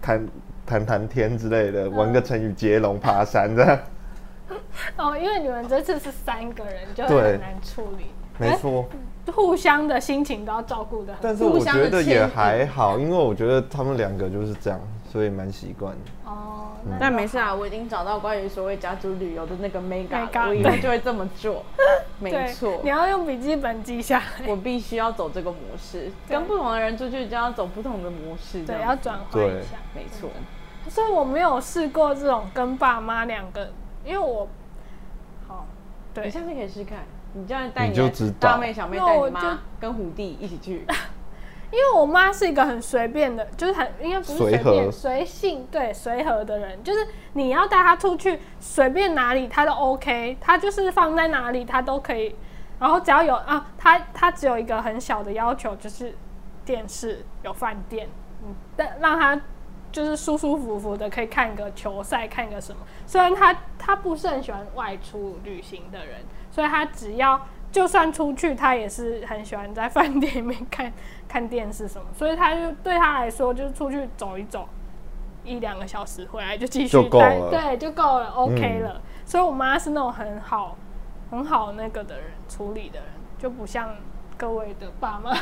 谈谈谈天之类的，玩个成语接龙、爬山这样。哦，因为你们这次是三个人，就很难处理。没错，互相的心情都要照顾的。但是我觉得也还好，因为我觉得他们两个就是这样，所以蛮习惯的。哦，那但没事啊，我已经找到关于所谓家族旅游的那个 mega，, mega，了我以后就会这么做。没错你，要用笔记本记下来，我必须要走这个模式，跟不同的人出去就要走不同的模式。对，要转换一下。没错。所以我没有试过这种跟爸妈两个，因为我好对你，下次可以试看，你这样带你就知道大妹、小妹那我带你妈就跟虎弟一起去。因为我妈是一个很随便的，就是很应该不是随便随性对随和的人，就是你要带她出去，随便哪里她都 OK，她就是放在哪里她都可以，然后只要有啊，她她只有一个很小的要求，就是电视有饭店，嗯，但让她就是舒舒服服的可以看个球赛，看个什么。虽然她她不是很喜欢外出旅行的人，所以他只要就算出去，他也是很喜欢在饭店里面看看电视什么。所以他就对他来说，就是出去走一走，一两个小时回来就继续够待了对，就够了，OK 嗯了。所以我妈是那种很好很好那个的人，处理的人，就不像各位的爸妈。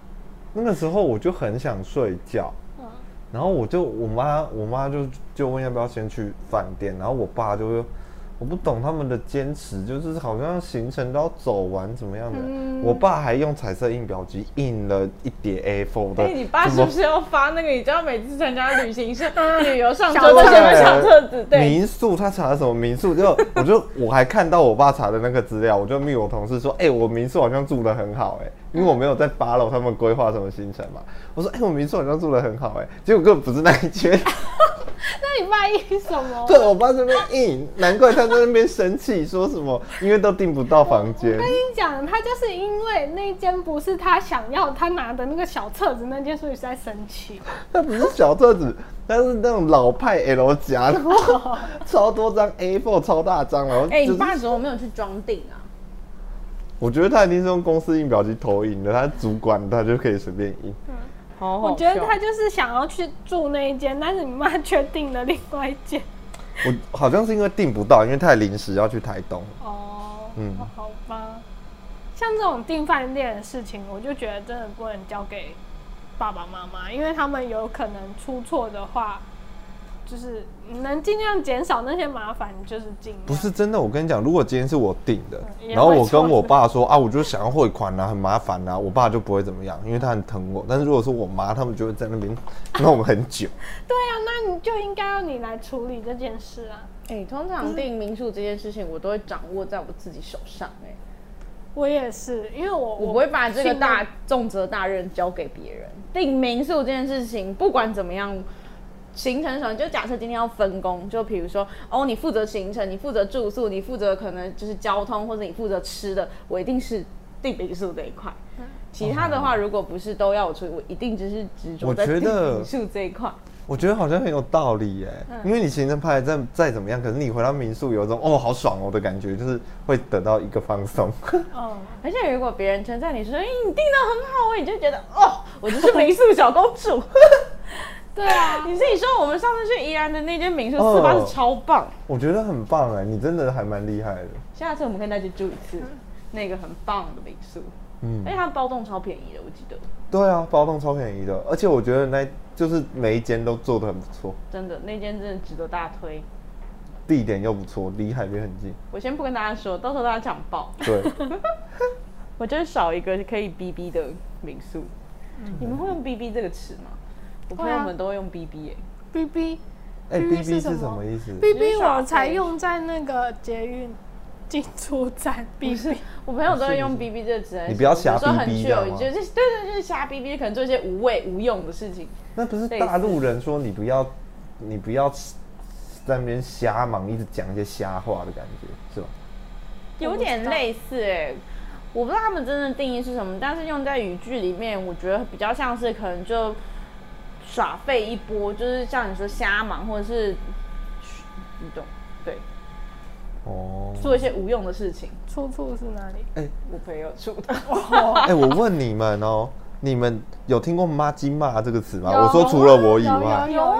那个时候我就很想睡觉，嗯然后我就我妈我妈就就问要不要先去饭店，然后我爸就会我不懂他们的坚持，就是好像行程都要走完怎么样的。嗯我爸还用彩色印表机印了一叠 A4 的，哎、你爸是不是要发那个？你知道每次参加旅行社旅游上小车都册子先会小册子，对，民宿他查的什么民宿？就我就我还看到我爸查的那个资料，我就密我同事说，哎、我民宿好像住的很好、哎，因为我没有在 follow 他们规划什么行程嘛。我说，哎、我民宿好像住的很好、哎，结果根本不是那一间。那你爸印什么？对我爸这边印，难怪他在那边生气，说什么因为都订不到房间。跟你讲，他就是因为那间不是他想要，他拿的那个小册子那间，所以在生气。那不是小册子，它是那种老派 L 夹，然后超多张 A4 超大张，然后哎、就是你爸怎么没有去装订啊？我觉得他一定是用公司印表机投影的，他是主管他就可以随便印。好我觉得他就是想要去住那一间，但是你妈却订了另外一间。我好像是因为订不到，因为太临时要去台东。哦，嗯好吧。像这种订饭店的事情，我就觉得真的不能交给爸爸妈妈，因为他们有可能出错的话，就是能尽量减少那些麻烦，就是尽量。不是真的，我跟你讲，如果今天是我订的，嗯然后我跟我爸说啊，我就想要汇款啊，很麻烦啊，我爸就不会怎么样，因为他很疼我。但是如果说我妈，他们就会在那边弄很久。对啊，那你就应该要你来处理这件事啊。哎、通常订民宿这件事情，我都会掌握在我自己手上、哎，我也是，因为我我不会把这个大重责大任交给别人。订民宿这件事情，不管怎么样，行程什么，就假设今天要分工，就比如说哦，你负责行程，你负责住宿，你负责可能就是交通，或者你负责吃的，我一定是订民宿这一块。其他的话，如果不是都要我出，我一定只是执着我在订民宿这一块。我觉得好像很有道理耶，因为你行程拍得再再怎么样，可是你回到民宿有一种哦好爽哦的感觉，就是会得到一个放松。哦，而且如果别人称赞你说，哎、你订的很好，你就觉得哦，我就是民宿小公主。对啊，你自己说，我们上次去宜兰的那间民宿哦四八是超棒，我觉得很棒哎，你真的还蛮厉害的。下次我们可以再去住一次那个很棒的民宿。嗯而且它包栋超便宜的，我记得对啊，包栋超便宜的，而且我觉得那就是每一间都做的很不错，真的那间真的值得大推。地点又不错，离海边很近。我先不跟大家说，到时候大家抢爆。对，我就是少一个可以 BB 的民宿。你们会用 BB 这个词吗？我朋友们都会用 BB 耶、B B 哎 BB，B 是 B 什么是什么意思？B 就 B 是耍我才废用在那个捷运进出站 B 不是 B，，我朋友都会用 BB 这个词来形容。你不要瞎有时候很 BB 就是对对，就是瞎 BB，可能做一些无谓无用的事情。那不是大陆人说你不要，你不要在那边瞎忙，一直讲一些瞎话的感觉，是吧？有点类似哎、我不知道他们真正定义是什么，但是用在语句里面，我觉得比较像是可能就耍废一波，就是像你说瞎忙，或者是你懂对，哦，做一些无用的事情。出处是哪里？哎。我朋友出的，哎，我问你们哦，你们有听过“妈鸡骂”这个词吗？我说除了我以外，有有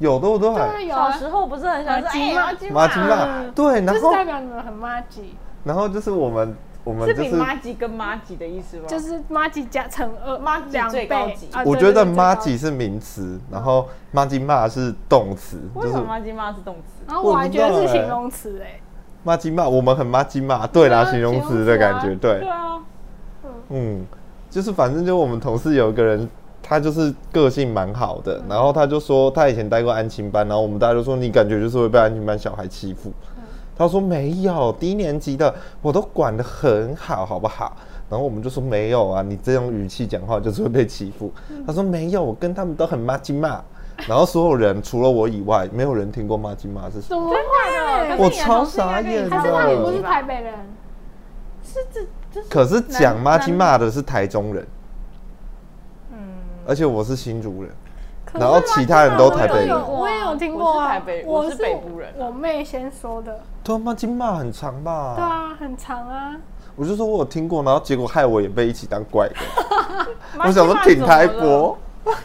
有，有对不对？对有啊，小时候不是很想说哎妈鸡骂，嗯对，然就是后代表你们很妈鸡，然后就是我们我们是比就是妈吉跟妈吉的意思吗？就是妈吉加乘二，妈吉两最高级我觉得妈吉是名词，然后妈鸡骂是动词，就是为什么妈吉妈是动词？然后我还觉得是形容词哎，妈鸡骂，我们很妈鸡骂，对啦，对啊形容词的感觉，对。对，啊，嗯，就是反正就我们同事有一个人，他就是个性蛮好的，然后他就说他以前待过安亲班，然后我们大家就说你感觉就是会被安亲班小孩欺负，他说没有，低年级的我都管得很好，好不好？然后我们就说没有啊，你这种语气讲话就是会被欺负。他说没有，我跟他们都很骂金骂。然后所有人除了我以外，没有人听过骂金骂是什么。怎么会？我超傻眼的还是他们不是台北人？是这这是可是讲骂金骂的是台中人，嗯，而且我是新竹人。可然后其他人都台北人我也有听过啊，我是台北人我我是北部人啊我妹先说的，对啊，骂鸡骂很长吧？对啊，很长啊，我就说我有听过，然后结果害我也被一起当怪的。妈 我想说挺台博，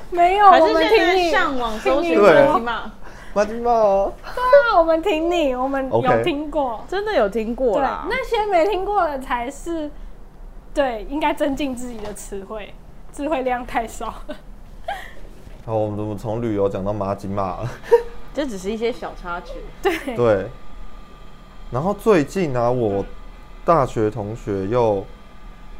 没有，还我是现在们挺你，上网搜寻对马吉骂？骂鸡骂哦。对啊，我们挺你，我们有听过，真的有听过对，啦。那些没听过的才是，对，应该增进自己的词汇，智慧量太少了。好，我们怎么从旅游讲到马吉马了？这只是一些小插曲。对，对。然后最近呢、我大学同学又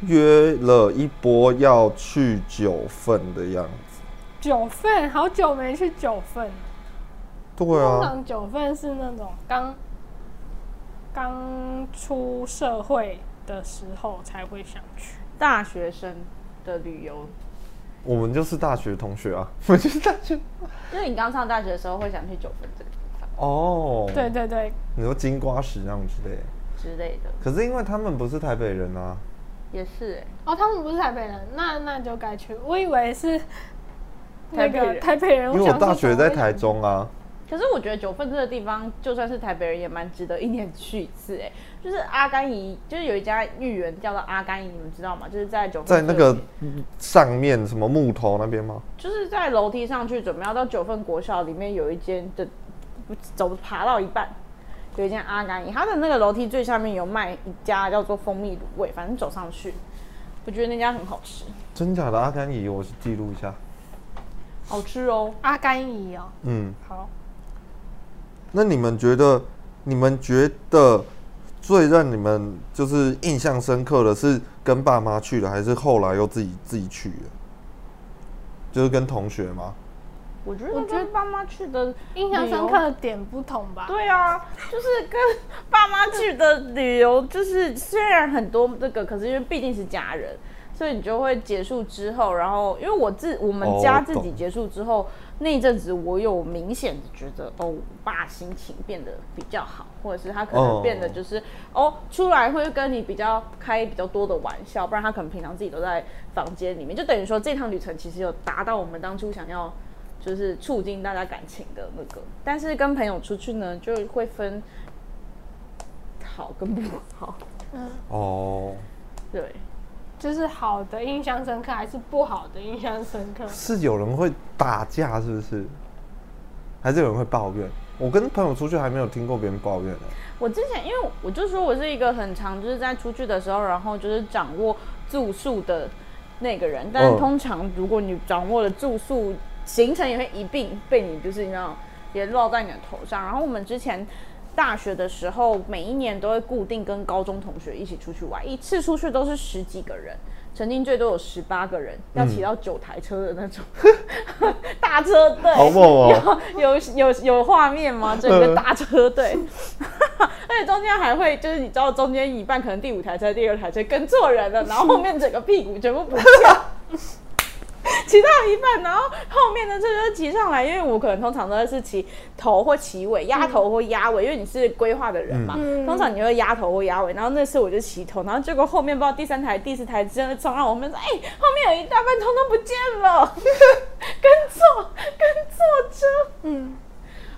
约了一波要去九份的样子。九份，好久没去九份。对通啊，常九份是那种刚刚出社会的时候才会想去。大学生的旅游，我们就是大学同学啊，我们就是大学。因为你刚上大学的时候会想去九份这个地方。哦，对，对对，你说金瓜石那种之类。的。之类的，可是因为他们不是台北人啊，也是哎、哦，他们不是台北人，那那就该去。我以为是那个台北人。台北人，因为我大想说学在台中啊。可是我觉得九份这个地方，就算是台北人，也蛮值得一年去一次哎、就是阿甘姨，就是有一家芋圆叫做阿甘姨，你们知道吗？就是在九份在那个上面什么木头那边吗？就是在楼梯上去，准备要到九份国小里面有一间的，走爬到一半，有一间阿甘姨，它的那个楼梯最下面有卖一家叫做蜂蜜卤味，反正走上去，我觉得那家很好吃，真假的阿甘姨，我去记录一下。好吃哦。阿甘姨哦，嗯，好，那你们觉得，你们觉得最让你们就是印象深刻的是跟爸妈去的，还是后来又自己自己去的？就是跟同学吗？我觉得我觉得跟爸妈去的印象深刻的点不同吧？对啊，就是跟爸妈去的旅游，就是虽然很多这个，可是因为毕竟是家人，所以你就会结束之后，然后因为我自我们家自己结束之后，那一阵子我有明显的觉得，哦，我爸心情变得比较好，或者是他可能哦。变得就是哦出来会跟你比较开比较多的玩笑，不然他可能平常自己都在房间里面，就等于说这趟旅程其实有达到我们当初想要。就是促进大家感情的那个，但是跟朋友出去呢，就会分好跟不好。哦，对，就是好的印象深刻还是不好的印象深刻？是有人会打架，是不是？还是有人会抱怨？我跟朋友出去还没有听过别人抱怨呢。我之前因为我就说我是一个很常就是在出去的时候，然后就是掌握住宿的那个人，但通常如果你掌握了住宿，行程也会一并被你就是你知道也落在你的头上。然后我们之前大学的时候，每一年都会固定跟高中同学一起出去玩，一次出去都是十几个人。曾经最多有十八个人，要骑到九台车的那种、大车队，好猛哦！有有有画面吗？整个大车队，而且中间还会就是你知道中间一半可能第五台车、第二台车跟错人了，然后后面整个屁股全部不见。骑到一半，然后后面的车就骑上来，因为我可能通常都是骑头或骑尾，压头或压尾，因为你是规划的人嘛，嗯通常你会压头或压尾。然后那次我就骑头，然后结果后面不知道第三台、第四台真的冲到我们说，哎、后面有一大半通通不见了，跟错跟坐车。嗯，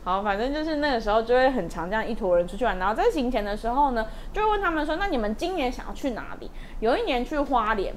好，反正就是那个时候就会很常这样一坨人出去玩，然后在行前的时候呢，就会问他们说，那你们今年想要去哪里？有一年去花莲。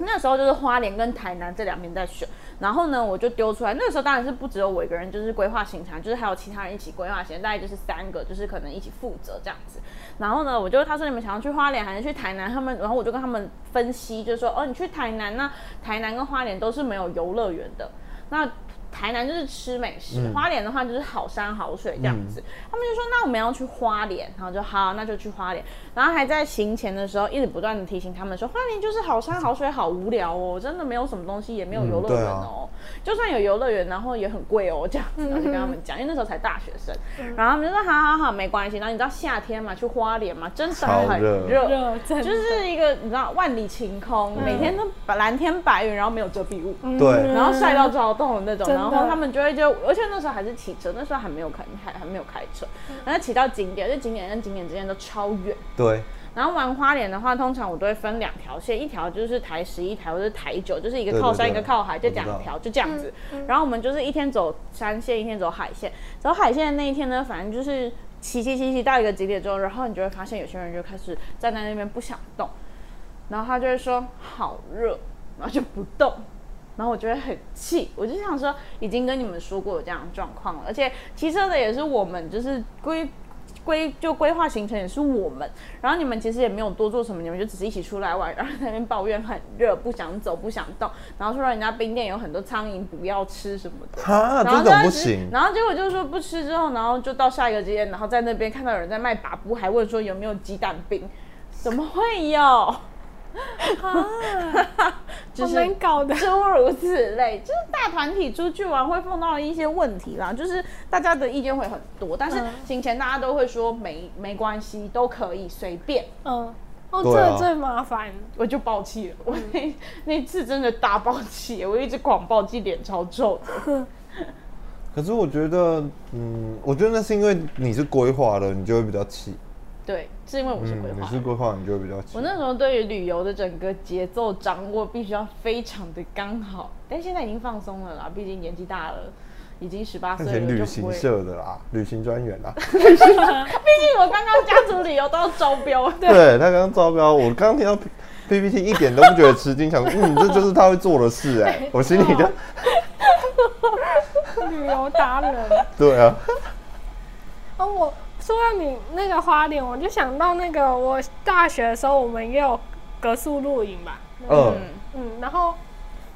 那时候就是花莲跟台南这两边在选，然后呢，我就丢出来。那个时候当然是不只有我一个人，就是规划行程，就是还有其他人一起规划行程，大概就是三个，就是可能一起负责这样子。然后呢，我就他说你们想要去花莲还是去台南？他们，然后我就跟他们分析，就是说哦，你去台南那台南跟花莲都是没有游乐园的，那。台南就是吃美食，嗯。花莲的话就是好山好水这样子。他们就说那我们要去花莲，然后就好，那就去花莲。然后还在行前的时候一直不断的提醒他们说，花莲就是好山好水，好无聊哦，真的没有什么东西，也没有游乐园哦。就算有游乐园，然后也很贵哦，这样子，然后就跟他们讲，因为那时候才大学生，然后他们就说好好好，没关系。然后你知道夏天嘛，去花莲嘛，真的很热热，热真的。就是一个你知道万里晴空，每天都蓝天白云，然后没有遮蔽物。嗯。对。然后晒到躁动的那种，然后他们就会就，而且那时候还是骑车，那时候还没有开还还没有开车，然后骑到景点，就景点跟景点之间都超远。对，然后玩花莲的话，通常我都会分两条线，一条就是台十一台或者是台九，就是一个靠山对对对一个靠海，就两条就这样子。然后我们就是一天走山线，一天走海线。走海线的那一天呢，反正就是骑骑骑骑到一个景点之后，然后你就会发现有些人就开始站在那边不想动，然后他就会说好热，然后就不动。然后我就会很气，我就想说，已经跟你们说过有这样的状况了，而且骑车的也是我们，就是规规就规划行程也是我们，然后你们其实也没有多做什么，你们就只是一起出来玩，然后在那边抱怨很热，不想走，不想动，然后说人家冰店有很多苍蝇，不要吃什么的。哈，然后这种不行。然后结果就说不吃之后，然后就到下一个景点，然后在那边看到有人在卖把布，还问说有没有鸡蛋冰，怎么会有？就好是难搞的。诸如此类，就是大团体出去玩会碰到一些问题啦，就是大家的意见会很多，但是嗯行前大家都会说没没关系，都可以随便，嗯，哦，这最麻烦。我就爆气了，我那 那次真的大爆气，我一直狂爆气，脸超臭的。可是我觉得，嗯，我觉得那是因为你是规划的，你就会比较气。对，是因为我是规嗯，你是。规划，你就会比较我。那时候对于旅游的整个节奏掌握必须要非常的刚好，但现在已经放松了啦，毕竟年纪大了，已经十八岁旅。行社的啦，旅行专员啦。毕竟我刚刚家族旅游都要招标，对他刚刚招标，我刚刚听到 P- PPT 一点都不觉得吃惊，想说嗯，这就是他会做的事哎、我心里就 旅游达人。对啊，哦，我说到你那个花莲，我就想到那个我大学的时候，我们也有格宿露营吧。嗯，嗯，然后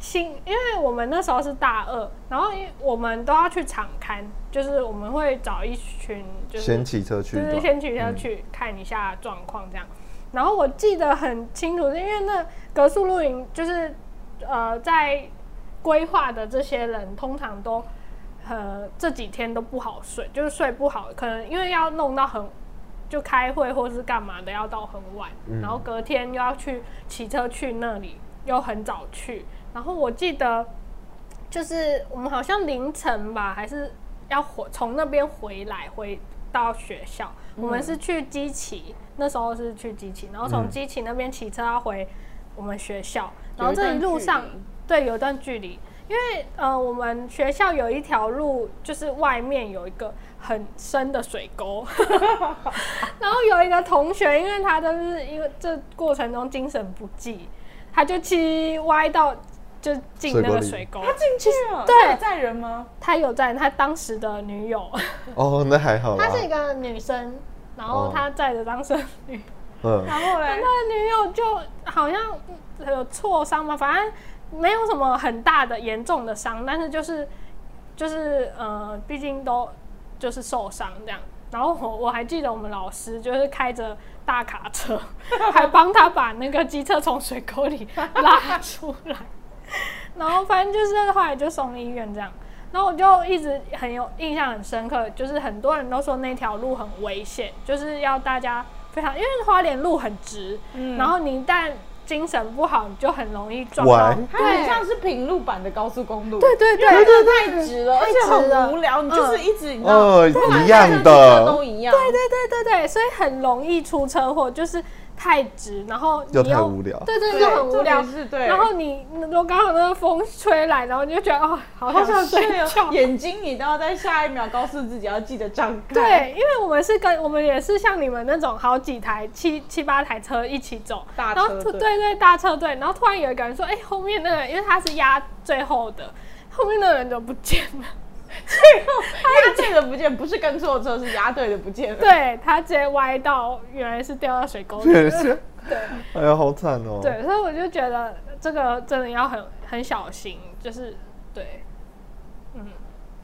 新，因为我们那时候是大二，然后因为我们都要去场刊，就是我们会找一群，就是先骑车去就是先骑车去看一下状况这样。然后我记得很清楚，是因为那格宿露营就是呃在规划的这些人通常都呃这几天都不好睡，就是睡不好，可能因为要弄到很就开会或是干嘛的要到很晚，嗯然后隔天又要去骑车去那里。又很早去，然后我记得就是我们好像凌晨吧，还是要回从那边回来回到学校。我们是去基奇，那时候是去基奇，然后从嗯基奇那边骑车要回我们学校，然后这一路上对有一段距离，因为呃我们学校有一条路，就是外面有一个很深的水沟，然后有一个同学，因为他就是因为这过程中精神不济，他就骑歪到就进那个水沟，他进去了，对。他有载人吗？他有在他当时的女友，哦，那还好啦。她是一个女生，然后哦他载着当时的女嗯，然后嘞？他，的女友就好像有挫伤嘛，反正没有什么很大的严重的伤，但是就是就是呃，毕竟都就是受伤这样。然后我我还记得我们老师就是开着大卡车，还帮他把那个机车从水沟里拉出来。然后反正就是后来就送医院这样。然后我就一直很有印象很深刻，就是很多人都说那条路很危险，就是要大家非常，因为花莲路很直，嗯然后你一旦精神不好，你就很容易撞到。它很像是平路版的高速公路，对对对。太直了，而且很无聊，你就是一直你知道，哦一样开车的。都一样，对对对对对，所以很容易出车祸，就是太直，然后你又太无聊。对对，对，就很无聊。是对，然后你如果刚好那个风吹来，然后你就觉得哦，好好想想睡睡觉。哦，。眼睛你都要在下一秒告诉自己要记得张开，对，因为我们是跟我们也是像你们那种好几台七七八台车一起走，大然后车对对大车队，然后突然有一个人说，哎、后面那个人，因为他是压最后的，后面那个人就不见了，压对的不见，不是跟错车，是压对的不见了。对他直接歪到，原来是掉到水沟里了。确实，对哎呀，好惨哦。，对，所以我就觉得这个真的要很很小心，就是对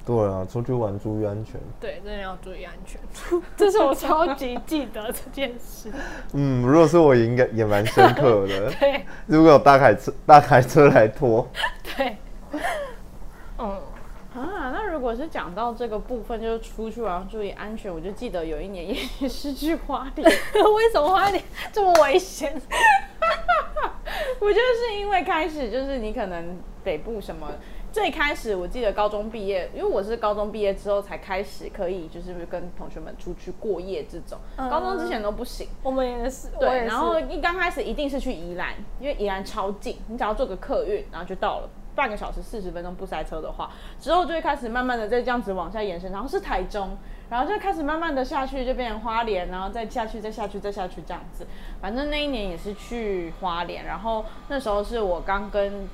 对啊，出去玩注意安全。对，真的要注意安全，这是我超级记得这件事。嗯，如果是我，也应该也蛮深刻的。对如果有大卡车大卡车来拖，对，嗯。啊，那如果是讲到这个部分，就是出去玩要注意安全，我就记得有一年也 也是去花莲，为什么花莲这么危险？我就是因为开始就是你可能北部什么。最开始我记得高中毕业，因为我是高中毕业之后才开始可以就是跟同学们出去过夜这种，嗯高中之前都不行。我们也是，对，然后一刚开始一定是去宜兰，因为宜兰超近，你只要坐个客运，然后就到了，半个小时四十分钟不塞车的话，之后就会开始慢慢的再这样子往下延伸，然后是台中，然后就开始慢慢的下去，就变成花莲，然后再下去，再下去，再下去这样子。反正那一年也是去花莲，然后那时候是我刚跟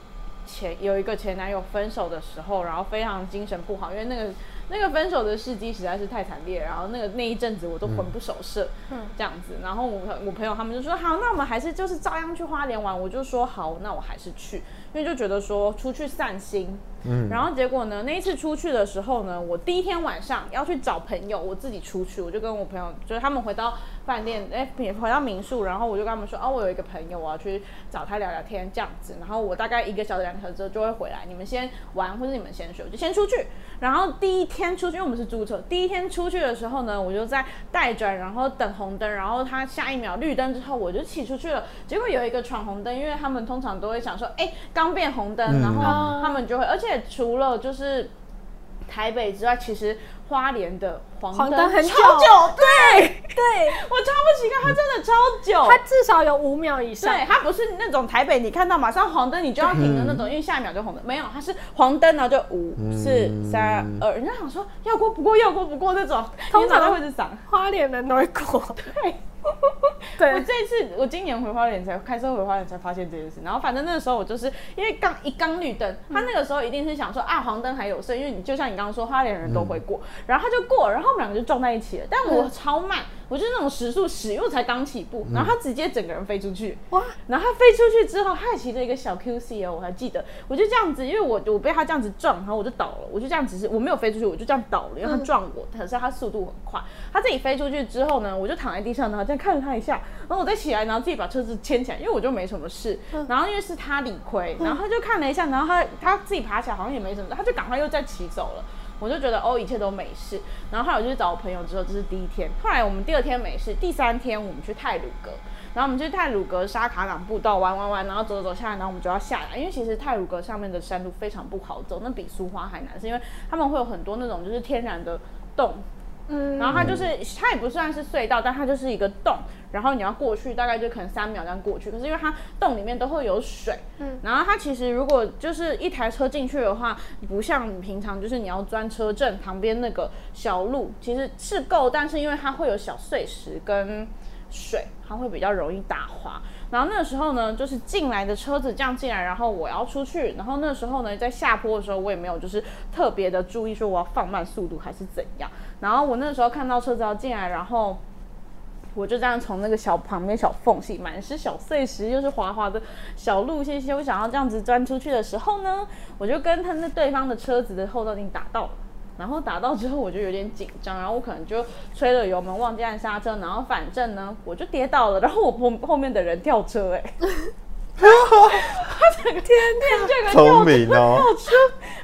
前有一个前男友分手的时候，然后非常精神不好，因为那个那个分手的事迹实在是太惨烈，然后那个那一阵子我都魂不守舍，嗯这样子。然后我我朋友他们就说好，那我们还是就是照样去花莲玩。我就说好，那我还是去，因为就觉得说出去散心。嗯，然后结果呢，那一次出去的时候呢，我第一天晚上要去找朋友，我自己出去，我就跟我朋友，就是他们回到饭店，哎，回到民宿，然后我就跟他们说，哦，我有一个朋友，我要去找他聊聊天这样子。然后我大概一个小时、两个小时之后就会回来，你们先玩或者你们先睡，我就先出去。然后第一天出去，因为我们是租车，第一天出去的时候呢，我就在待转，然后等红灯，然后他下一秒绿灯之后，我就骑出去了。结果有一个闯红灯，因为他们通常都会想说，哎，刚变红灯，嗯然后他们就会，而且除了就是台北之外，其实花莲的黄黄灯很超久久，对对，我超不习惯，它真的超久。它至少有五秒以上。对，它不是那种台北你看到马上黄灯你就要停的那种，因为下一秒就红灯，没有，它是黄灯然后就五四三二，人家想说要过不过要过不过那种，通常都会是赏。花莲人都会过。对，我对，这次我今年回花莲才开车回花莲才发现这件事，然后反正那个时候我就是因为刚一刚绿灯，他那个时候一定是想说啊黄灯还有剩，因为你就像你刚刚说花莲人都会过，然后他就过，然后我们两个就撞在一起了，但我超慢，我就是那种时速十，因为我才刚起步，然后他直接整个人飞出去，哇，然后他飞出去之后，他也骑着一个小 QC 哦，我还记得，我就这样子，因为我我被他这样子撞，然后我就倒了，我就这样只是我没有飞出去，我就这样倒了，因为他撞我，可是他速度很快，他自己飞出去之后呢，我就躺在地上，然后这样看了他一下，然后我再起来，然后自己把车子牵起来，因为我就没什么事，然后因为是他理亏，然后他就看了一下，然后他他自己爬起来好像也没什么，他就赶快又再骑走了。我就觉得哦，一切都没事。然后后来我就去找我朋友之后，这是第一天。后来我们第二天没事，第三天我们去泰鲁阁。然后我们去泰鲁格沙卡港步道玩玩玩，然后走走走下来，然后我们就要下来，因为其实泰鲁格上面的山路非常不好走，那比苏花还难，是因为他们会有很多那种就是天然的洞。嗯，然后它就是它也不算是隧道，但它就是一个洞，然后你要过去，大概就可能三秒这样过去。可是因为它洞里面都会有水，嗯，然后它其实如果就是一台车进去的话，不像你平常就是你要钻车阵旁边那个小路，其实是够，但是因为它会有小碎石跟水，它会比较容易打滑。然后那时候呢，就是进来的车子这样进来，然后我要出去，然后那时候呢，在下坡的时候，我也没有就是特别的注意说我要放慢速度还是怎样。然后我那时候看到车子要进来，然后我就这样从那个小旁边小缝隙，满是小碎石，又是滑滑的小路线，我想要这样子钻出去的时候呢，我就跟他那对方的车子的后照镜打到了。然后打到之后，我就有点紧张，然后我可能就吹了油门，忘记按刹车，然后反正呢，我就跌倒了，然后我后后面的人跳车，哎，他整个天天这个聪明哦，跳车，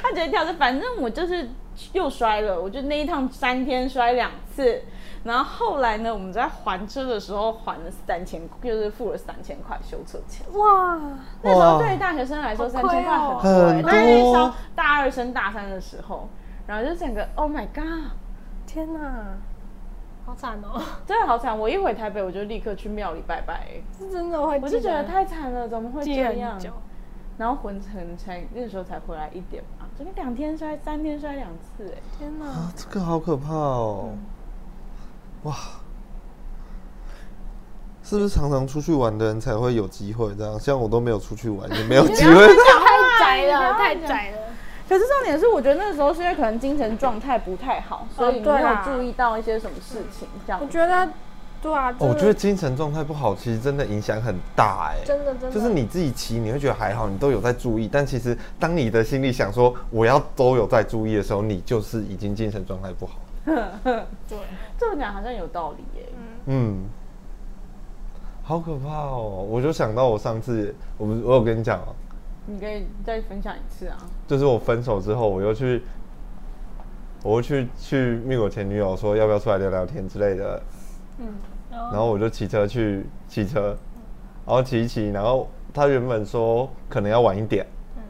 他直接跳车，反正我就是又摔了，我就那一趟三天摔两次，然后后来呢，我们在还车的时候还了三千，就是付了三千块修车钱。哇，那时候对于大学生来说，三千块很多，很多但是上大二升大三的时候。然后就整个，Oh my god！天哪，好惨哦！真的好惨！我一回台北，我就立刻去庙里拜拜。是真的会，我就觉得太惨了，怎么会这样？然后浑成才那时候才回来一点嘛，这个两天摔，三天摔两次，哎，天哪！啊，这个好可怕哦！哇，是不是常常出去玩的人才会有机会这样？像我都没有出去玩，也没有机会。太窄了，太窄了。可是重点是，我觉得那个时候是因为可能精神状态不太好，所以没有注意到一些什么事情。这样，我觉得，对啊，我觉得精神状态不好，其实真的影响很大哎。真的，真的，就是你自己骑，你会觉得还好，你都有在注意。但其实，当你的心里想说我要都有在注意的时候，你就是已经精神状态不好。对，这么讲好像有道理耶。嗯，好可怕哦！我就想到我上次，我我有跟你讲哦。你可以再分享一次啊！就是我分手之后，我又去，我又去去密我前女友说要不要出来聊聊天之类的。嗯。然后我就骑车去骑车，然后骑一骑，然后他原本说可能要晚一点。嗯。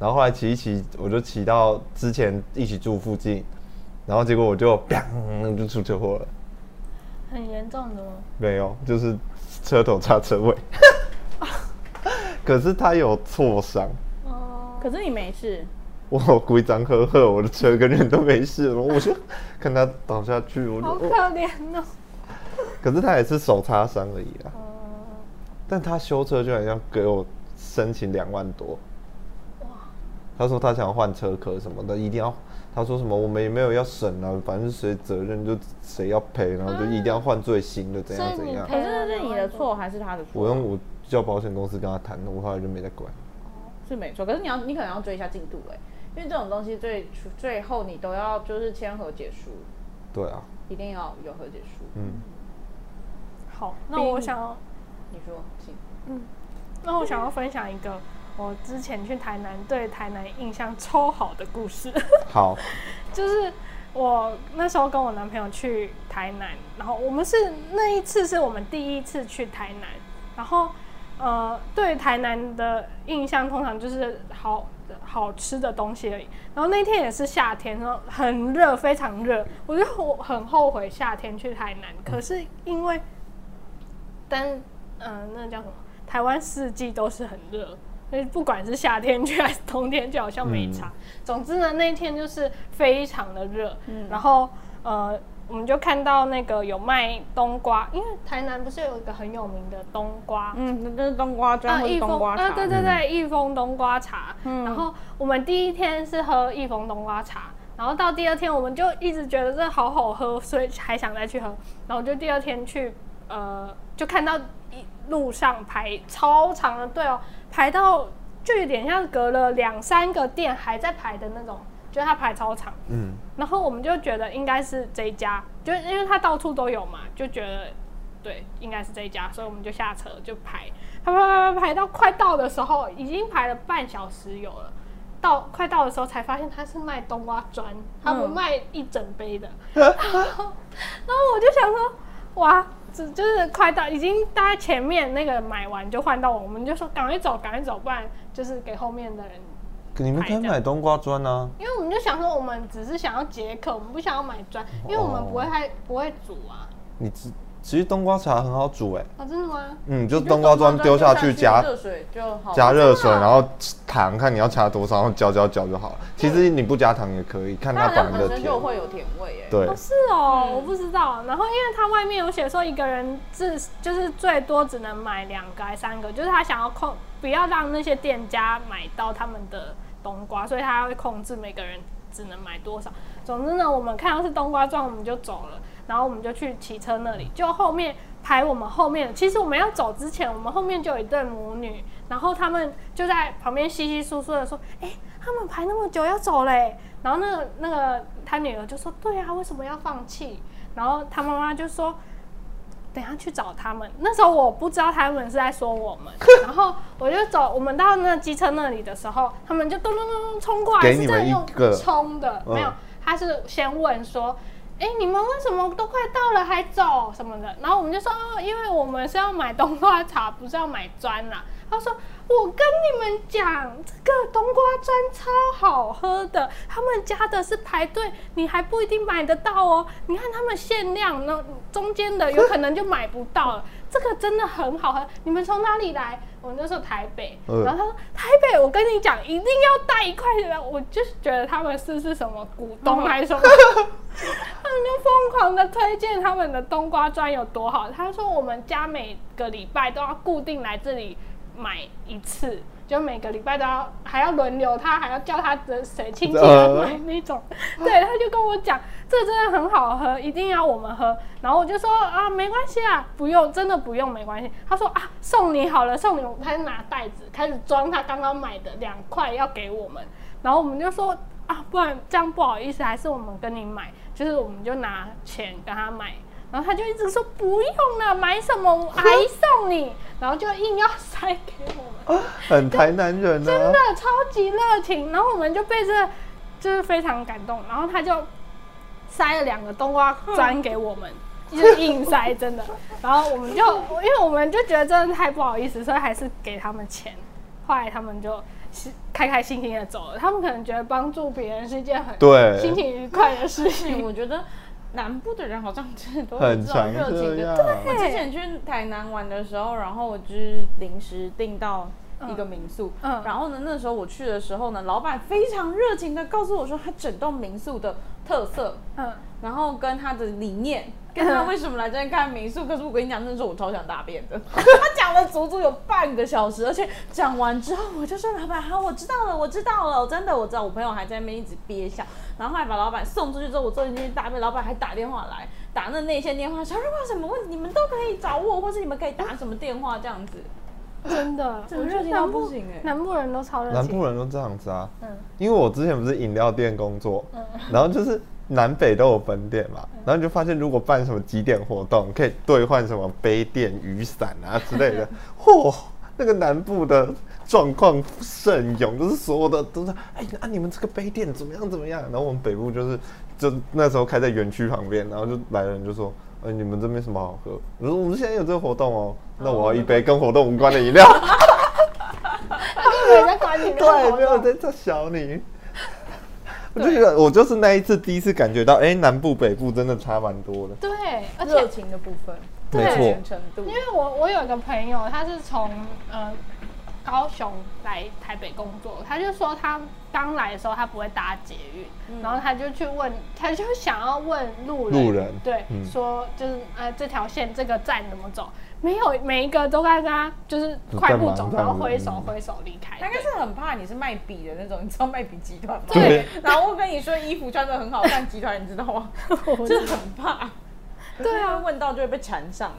然后后来骑一骑，我就骑到之前一起住附近，然后结果我就砰就出车祸了。很严重的吗？没有，就是车头插车尾。可是他有挫伤，哦，可是你没事。我规章呵呵，我的车跟人都没事了，我就看他倒下去，我好可怜哦。可是他也是手擦伤而已啊。哦。但他修车居然要给我申请两万多。哇。他说他想要换车壳什么的，一定要。他说什么我们也没有要审啊，反正谁责任就谁要赔，然后就一定要换最新的，怎样怎样。可是是你的错还是他的错？我用我。叫保险公司跟他谈，我后来就没再管。哦，是没错，可是你要你可能要追一下进度哎，因为这种东西最最后你都要就是签和解书。对啊。一定要有和解书。嗯。好，那我想要你说，请。嗯。那我想要分享一个我之前去台南对台南印象超好的故事。好。就是我那时候跟我男朋友去台南，然后我们是那一次是我们第一次去台南。然后，呃，对台南的印象通常就是好好吃的东西而已。然后那天也是夏天，然后很热，非常热。我就我很后悔夏天去台南，可是因为，但嗯，那叫什么？台湾四季都是很热，所以不管是夏天去还是冬天，就好像没差。总之呢，那天就是非常的热。然后，呃。我们就看到那个有卖冬瓜，因为台南不是有一个很有名的冬瓜，嗯，那就是冬瓜砖或冬瓜茶，对对对，益丰冬瓜茶。嗯然后我们第一天是喝益丰冬瓜茶，然后到第二天我们就一直觉得这好好喝，所以还想再去喝。然后就第二天去，呃，就看到一路上排超长的队哦，排到就有点像隔了两三个店还在排的那种。就他排超长，嗯，然后我们就觉得应该是这一家，就因为他到处都有嘛，就觉得对，应该是这一家，所以我们就下车就排，排排排排排到快到的时候，已经排了半小时有了，到快到的时候才发现他是卖冬瓜砖，他不卖一整杯的，然 后然后我就想说，哇，这就是快到已经大概前面那个买完就换到我，我们就说赶快走，赶快走，不然就是给后面的人。可你们可以买冬瓜砖啊，因为我们就想说，我们只是想要解渴，我们不想要买砖，因为我们不会太不会煮啊。你只其实冬瓜茶很好煮哎，啊，真的吗？嗯，就冬瓜砖丢下去加热水就好，加热水，然后糖看你要加多少，然后搅搅搅就好了。其实你不加糖也可以，看它本身的甜。就会有甜味哎。对，是哦，我不知道。然后因为它外面有写说一个人至就是最多只能买两个还三个，就是他想要控不要让那些店家买到他们的。冬瓜，所以他会控制每个人只能买多少。总之呢，我们看到是冬瓜状，我们就走了。然后我们就去骑车那里，就后面排我们后面。其实我们要走之前，我们后面就有一对母女，然后他们就在旁边稀稀疏疏的说：“哎，他们排那么久要走嘞。”然后那个那个他女儿就说：“对啊，为什么要放弃？”然后他妈妈就说。等下去找他们。那时候我不知道他们是在说我们，然后我就走。我们到那机车那里的时候，他们就咚咚咚咚冲过来，是在用冲的，没有。他是先问说：“哎，你们为什么都快到了还走什么的？”然后我们就说：“哦，因为我们是要买冬瓜茶，不是要买砖啦。”他说：“我跟你们讲，这个冬瓜砖超好喝的，他们家的是排队，你还不一定买得到哦。你看他们限量，那中间的有可能就买不到了。这个真的很好喝。你们从哪里来？我那时候台北。然后他说台北，我跟你讲，一定要带一块来。我就是觉得他们是是什么股东还是什么，他们就疯狂的推荐他们的冬瓜砖有多好。他说我们家每个礼拜都要固定来这里。”买一次，就每个礼拜都要，还要轮流，他还要叫他的谁亲戚来买那种。对，他就跟我讲，这真的很好喝，一定要我们喝。然后我就说啊，没关系啊，不用，真的不用，没关系。他说啊，送你好了，送你。他就拿袋子开始装他刚刚买的两块要给我们。然后我们就说啊，不然这样不好意思，还是我们跟你买，就是我们就拿钱跟他买。然后他就一直说不用了，买什么还送你，然后就硬要塞给我们，很台南人啊，真的超级热情。然后我们就被这就是非常感动，然后他就塞了两个冬瓜砖给我们，就是硬塞，真的。然后我们就因为我们就觉得真的太不好意思，所以还是给他们钱。后来他们就开开心心的走了，他们可能觉得帮助别人是一件很对心情愉快的事情。我觉得。南部的人好像真的都很这种热情的。我之前去台南玩的时候，然后我就是临时订到一个民宿，嗯，然后呢，那时候我去的时候呢，老板非常热情的告诉我说，他整栋民宿的特色，嗯，然后跟他的理念。跟他为什么来这边看民宿？可是我跟你讲，那时候我超想大便的。他讲了足足有半个小时，而且讲完之后，我就说老板好，我知道了，我知道了，真的我知道。我朋友还在那边一直憋笑，然后后来把老板送出去之后，我坐进去大便，老板还打电话来，打那内线电话，说如果有什么问题，你们都可以找我，或是你们可以打什么电话这样子。真的，我觉得南部南部人都超热情，南部人都这样子啊。嗯，因为我之前不是饮料店工作，嗯，然后就是。南北都有分店嘛，然后你就发现，如果办什么几点活动，可以兑换什么杯垫、雨伞啊之类的。嚯，那个南部的状况甚勇，就是所有的都是，哎，啊，你们这个杯垫怎么样怎么样？然后我们北部就是，就那时候开在园区旁边，然后就来人就说，哎，你们这边什么好喝？我说我们现在有这个活动哦，那我要一杯跟活动无关的饮料。没有 在管你，对，没有在在小你。我就觉得，我就是那一次第一次感觉到，哎，南部北部真的差蛮多的。对，而且热情的部分，没错。程度，因为我我有一个朋友，他是从呃高雄来台北工作，他就说他刚来的时候他不会搭捷运，然后他就去问，他就想要问路人，路人对，说就是呃这条线这个站怎么走。没有每一个都跟他就是快步走，然后挥手挥手离开。他应该是很怕你是卖笔的那种，你知道卖笔集团吗？对。然后跟你说衣服穿的很好看，集团你知道吗？真的很怕。对啊，问到就会被缠上。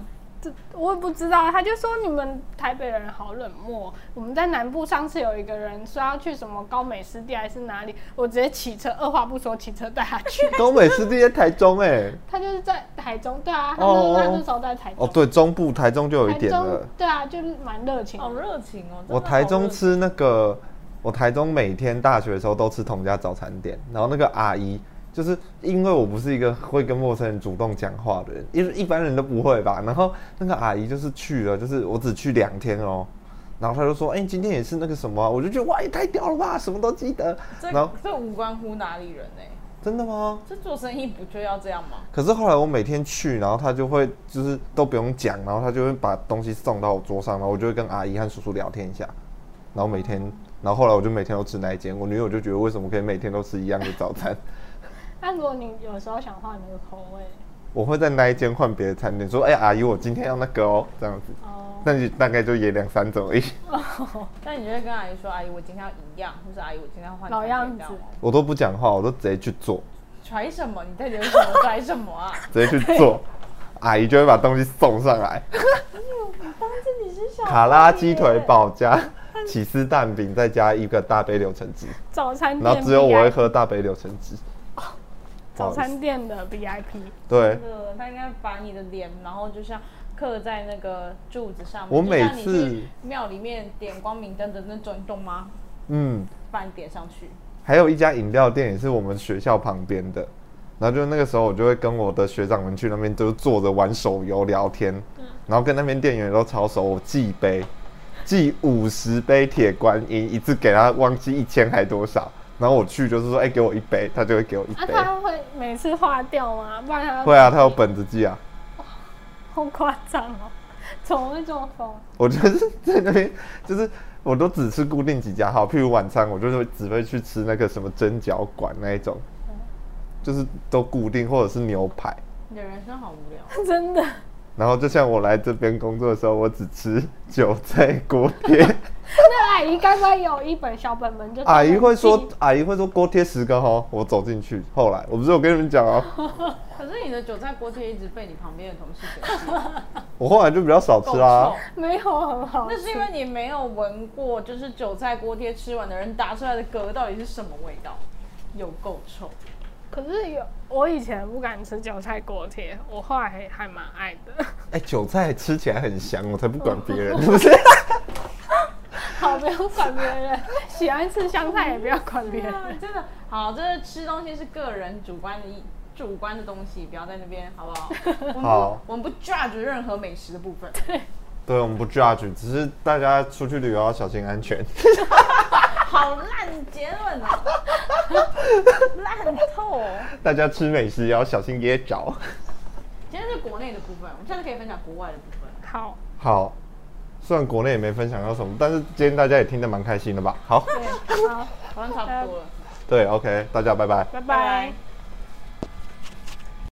我也不知道，他就说你们台北人好冷漠。我们在南部上次有一个人说要去什么高美湿地还是哪里，我直接骑车，二话不说骑车带他去。高美湿地在台中哎，他就是在台中，对啊，他那那时候在台中。哦，对，中部台中就有一点了。对啊，就是蛮热情，好热情哦。我台中吃那个，我台中每天大学的时候都吃同家早餐店，然后那个阿姨就是因为我不是一个会跟陌生人主动讲话的人，因为一般人都不会吧。然后那个阿姨就是去了，就是我只去两天哦，然后她就说：“哎、今天也是那个什么啊、我就觉得哇，也太屌了吧，什么都记得。这然后这无关乎哪里人哎、真的吗？这做生意不就要这样吗？可是后来我每天去，然后他就会就是都不用讲，然后他就会把东西送到我桌上，然后我就会跟阿姨和叔叔聊天一下，然后每天，然后后来我就每天都吃那一间，我女友就觉得为什么可以每天都吃一样的早餐？那如果你有时候想换那个口味，我会在那一间换别的餐点，说，哎、阿姨，我今天要那个哦，这样子，哦，那你大概就也两三种而已，哦。那你就会跟阿姨说：“阿姨，我今天要一样，或者阿姨，我今天要换老样。子。我都不讲话，我都直接去做，揣什么？你在流什么？揣什么啊？直接去做，阿姨就会把东西送上来，当自己是小卡拉孩鸡腿耶。堡加起司蛋饼，再加一个大杯柳橙汁，早餐店，然后只有我会。喝大杯柳橙汁。早餐店的 VIP，对，他应该把你的脸，然后就像刻在那个柱子上面。我每次庙里面点光明灯的那种，你懂吗？嗯，把你点上去。还有一家饮料店也是我们学校旁边的，然后就那个时候我就会跟我的学长们去那边，就是坐着玩手游聊天，然后跟那边店员都超熟，我寄杯，记五十杯铁观音，一次给他忘记一千还多少，然后我去就是说，哎、给我一杯，他就会给我一啊，杯，他会每次划掉吗？不然他会啊，他有本子记啊，好夸张哦，怎么会这么疯？我就是在那边，就是我都只吃固定几家好，譬如晚餐我就是只会去吃那个什么蒸饺馆那一种，就是都固定或者是牛排。你的人生好无聊。真的，然后就像我来这边工作的时候，我只吃韭菜锅贴。那阿姨该不会有一本小本本就？阿姨会说，阿姨会说锅贴十个哈。我走进去，后来我不是有跟你们讲哦，可是你的韭菜锅贴一直被你旁边的同事给吃，我后来就比较少吃啦、臭。没有很好吃，那是因为你没有闻过，就是韭菜锅贴吃完的人打出来的嗝到底是什么味道，有够臭。可是有我以前不敢吃韭菜锅贴，我后来还还蛮爱的。哎、韭菜吃起来很香，我才不管别人，是不是？好，不要管别人，喜欢吃香菜也不要管别人。真的好，这个吃东西是个人主观的意主观的东西，不要在那边好不好？我们不好我们不 judge 任何美食的部分。对，我们不 judge，只是大家出去旅游要小心安全。好烂结论啊，烂透哦。大家吃美食也要小心噎着。今天是国内的部分，我们下次可以分享国外的部分。好，好，虽然国内也没分享到什么，但是今天大家也听得蛮开心的吧？好，对，好，好像差不多了。对，OK，大家。拜拜拜拜。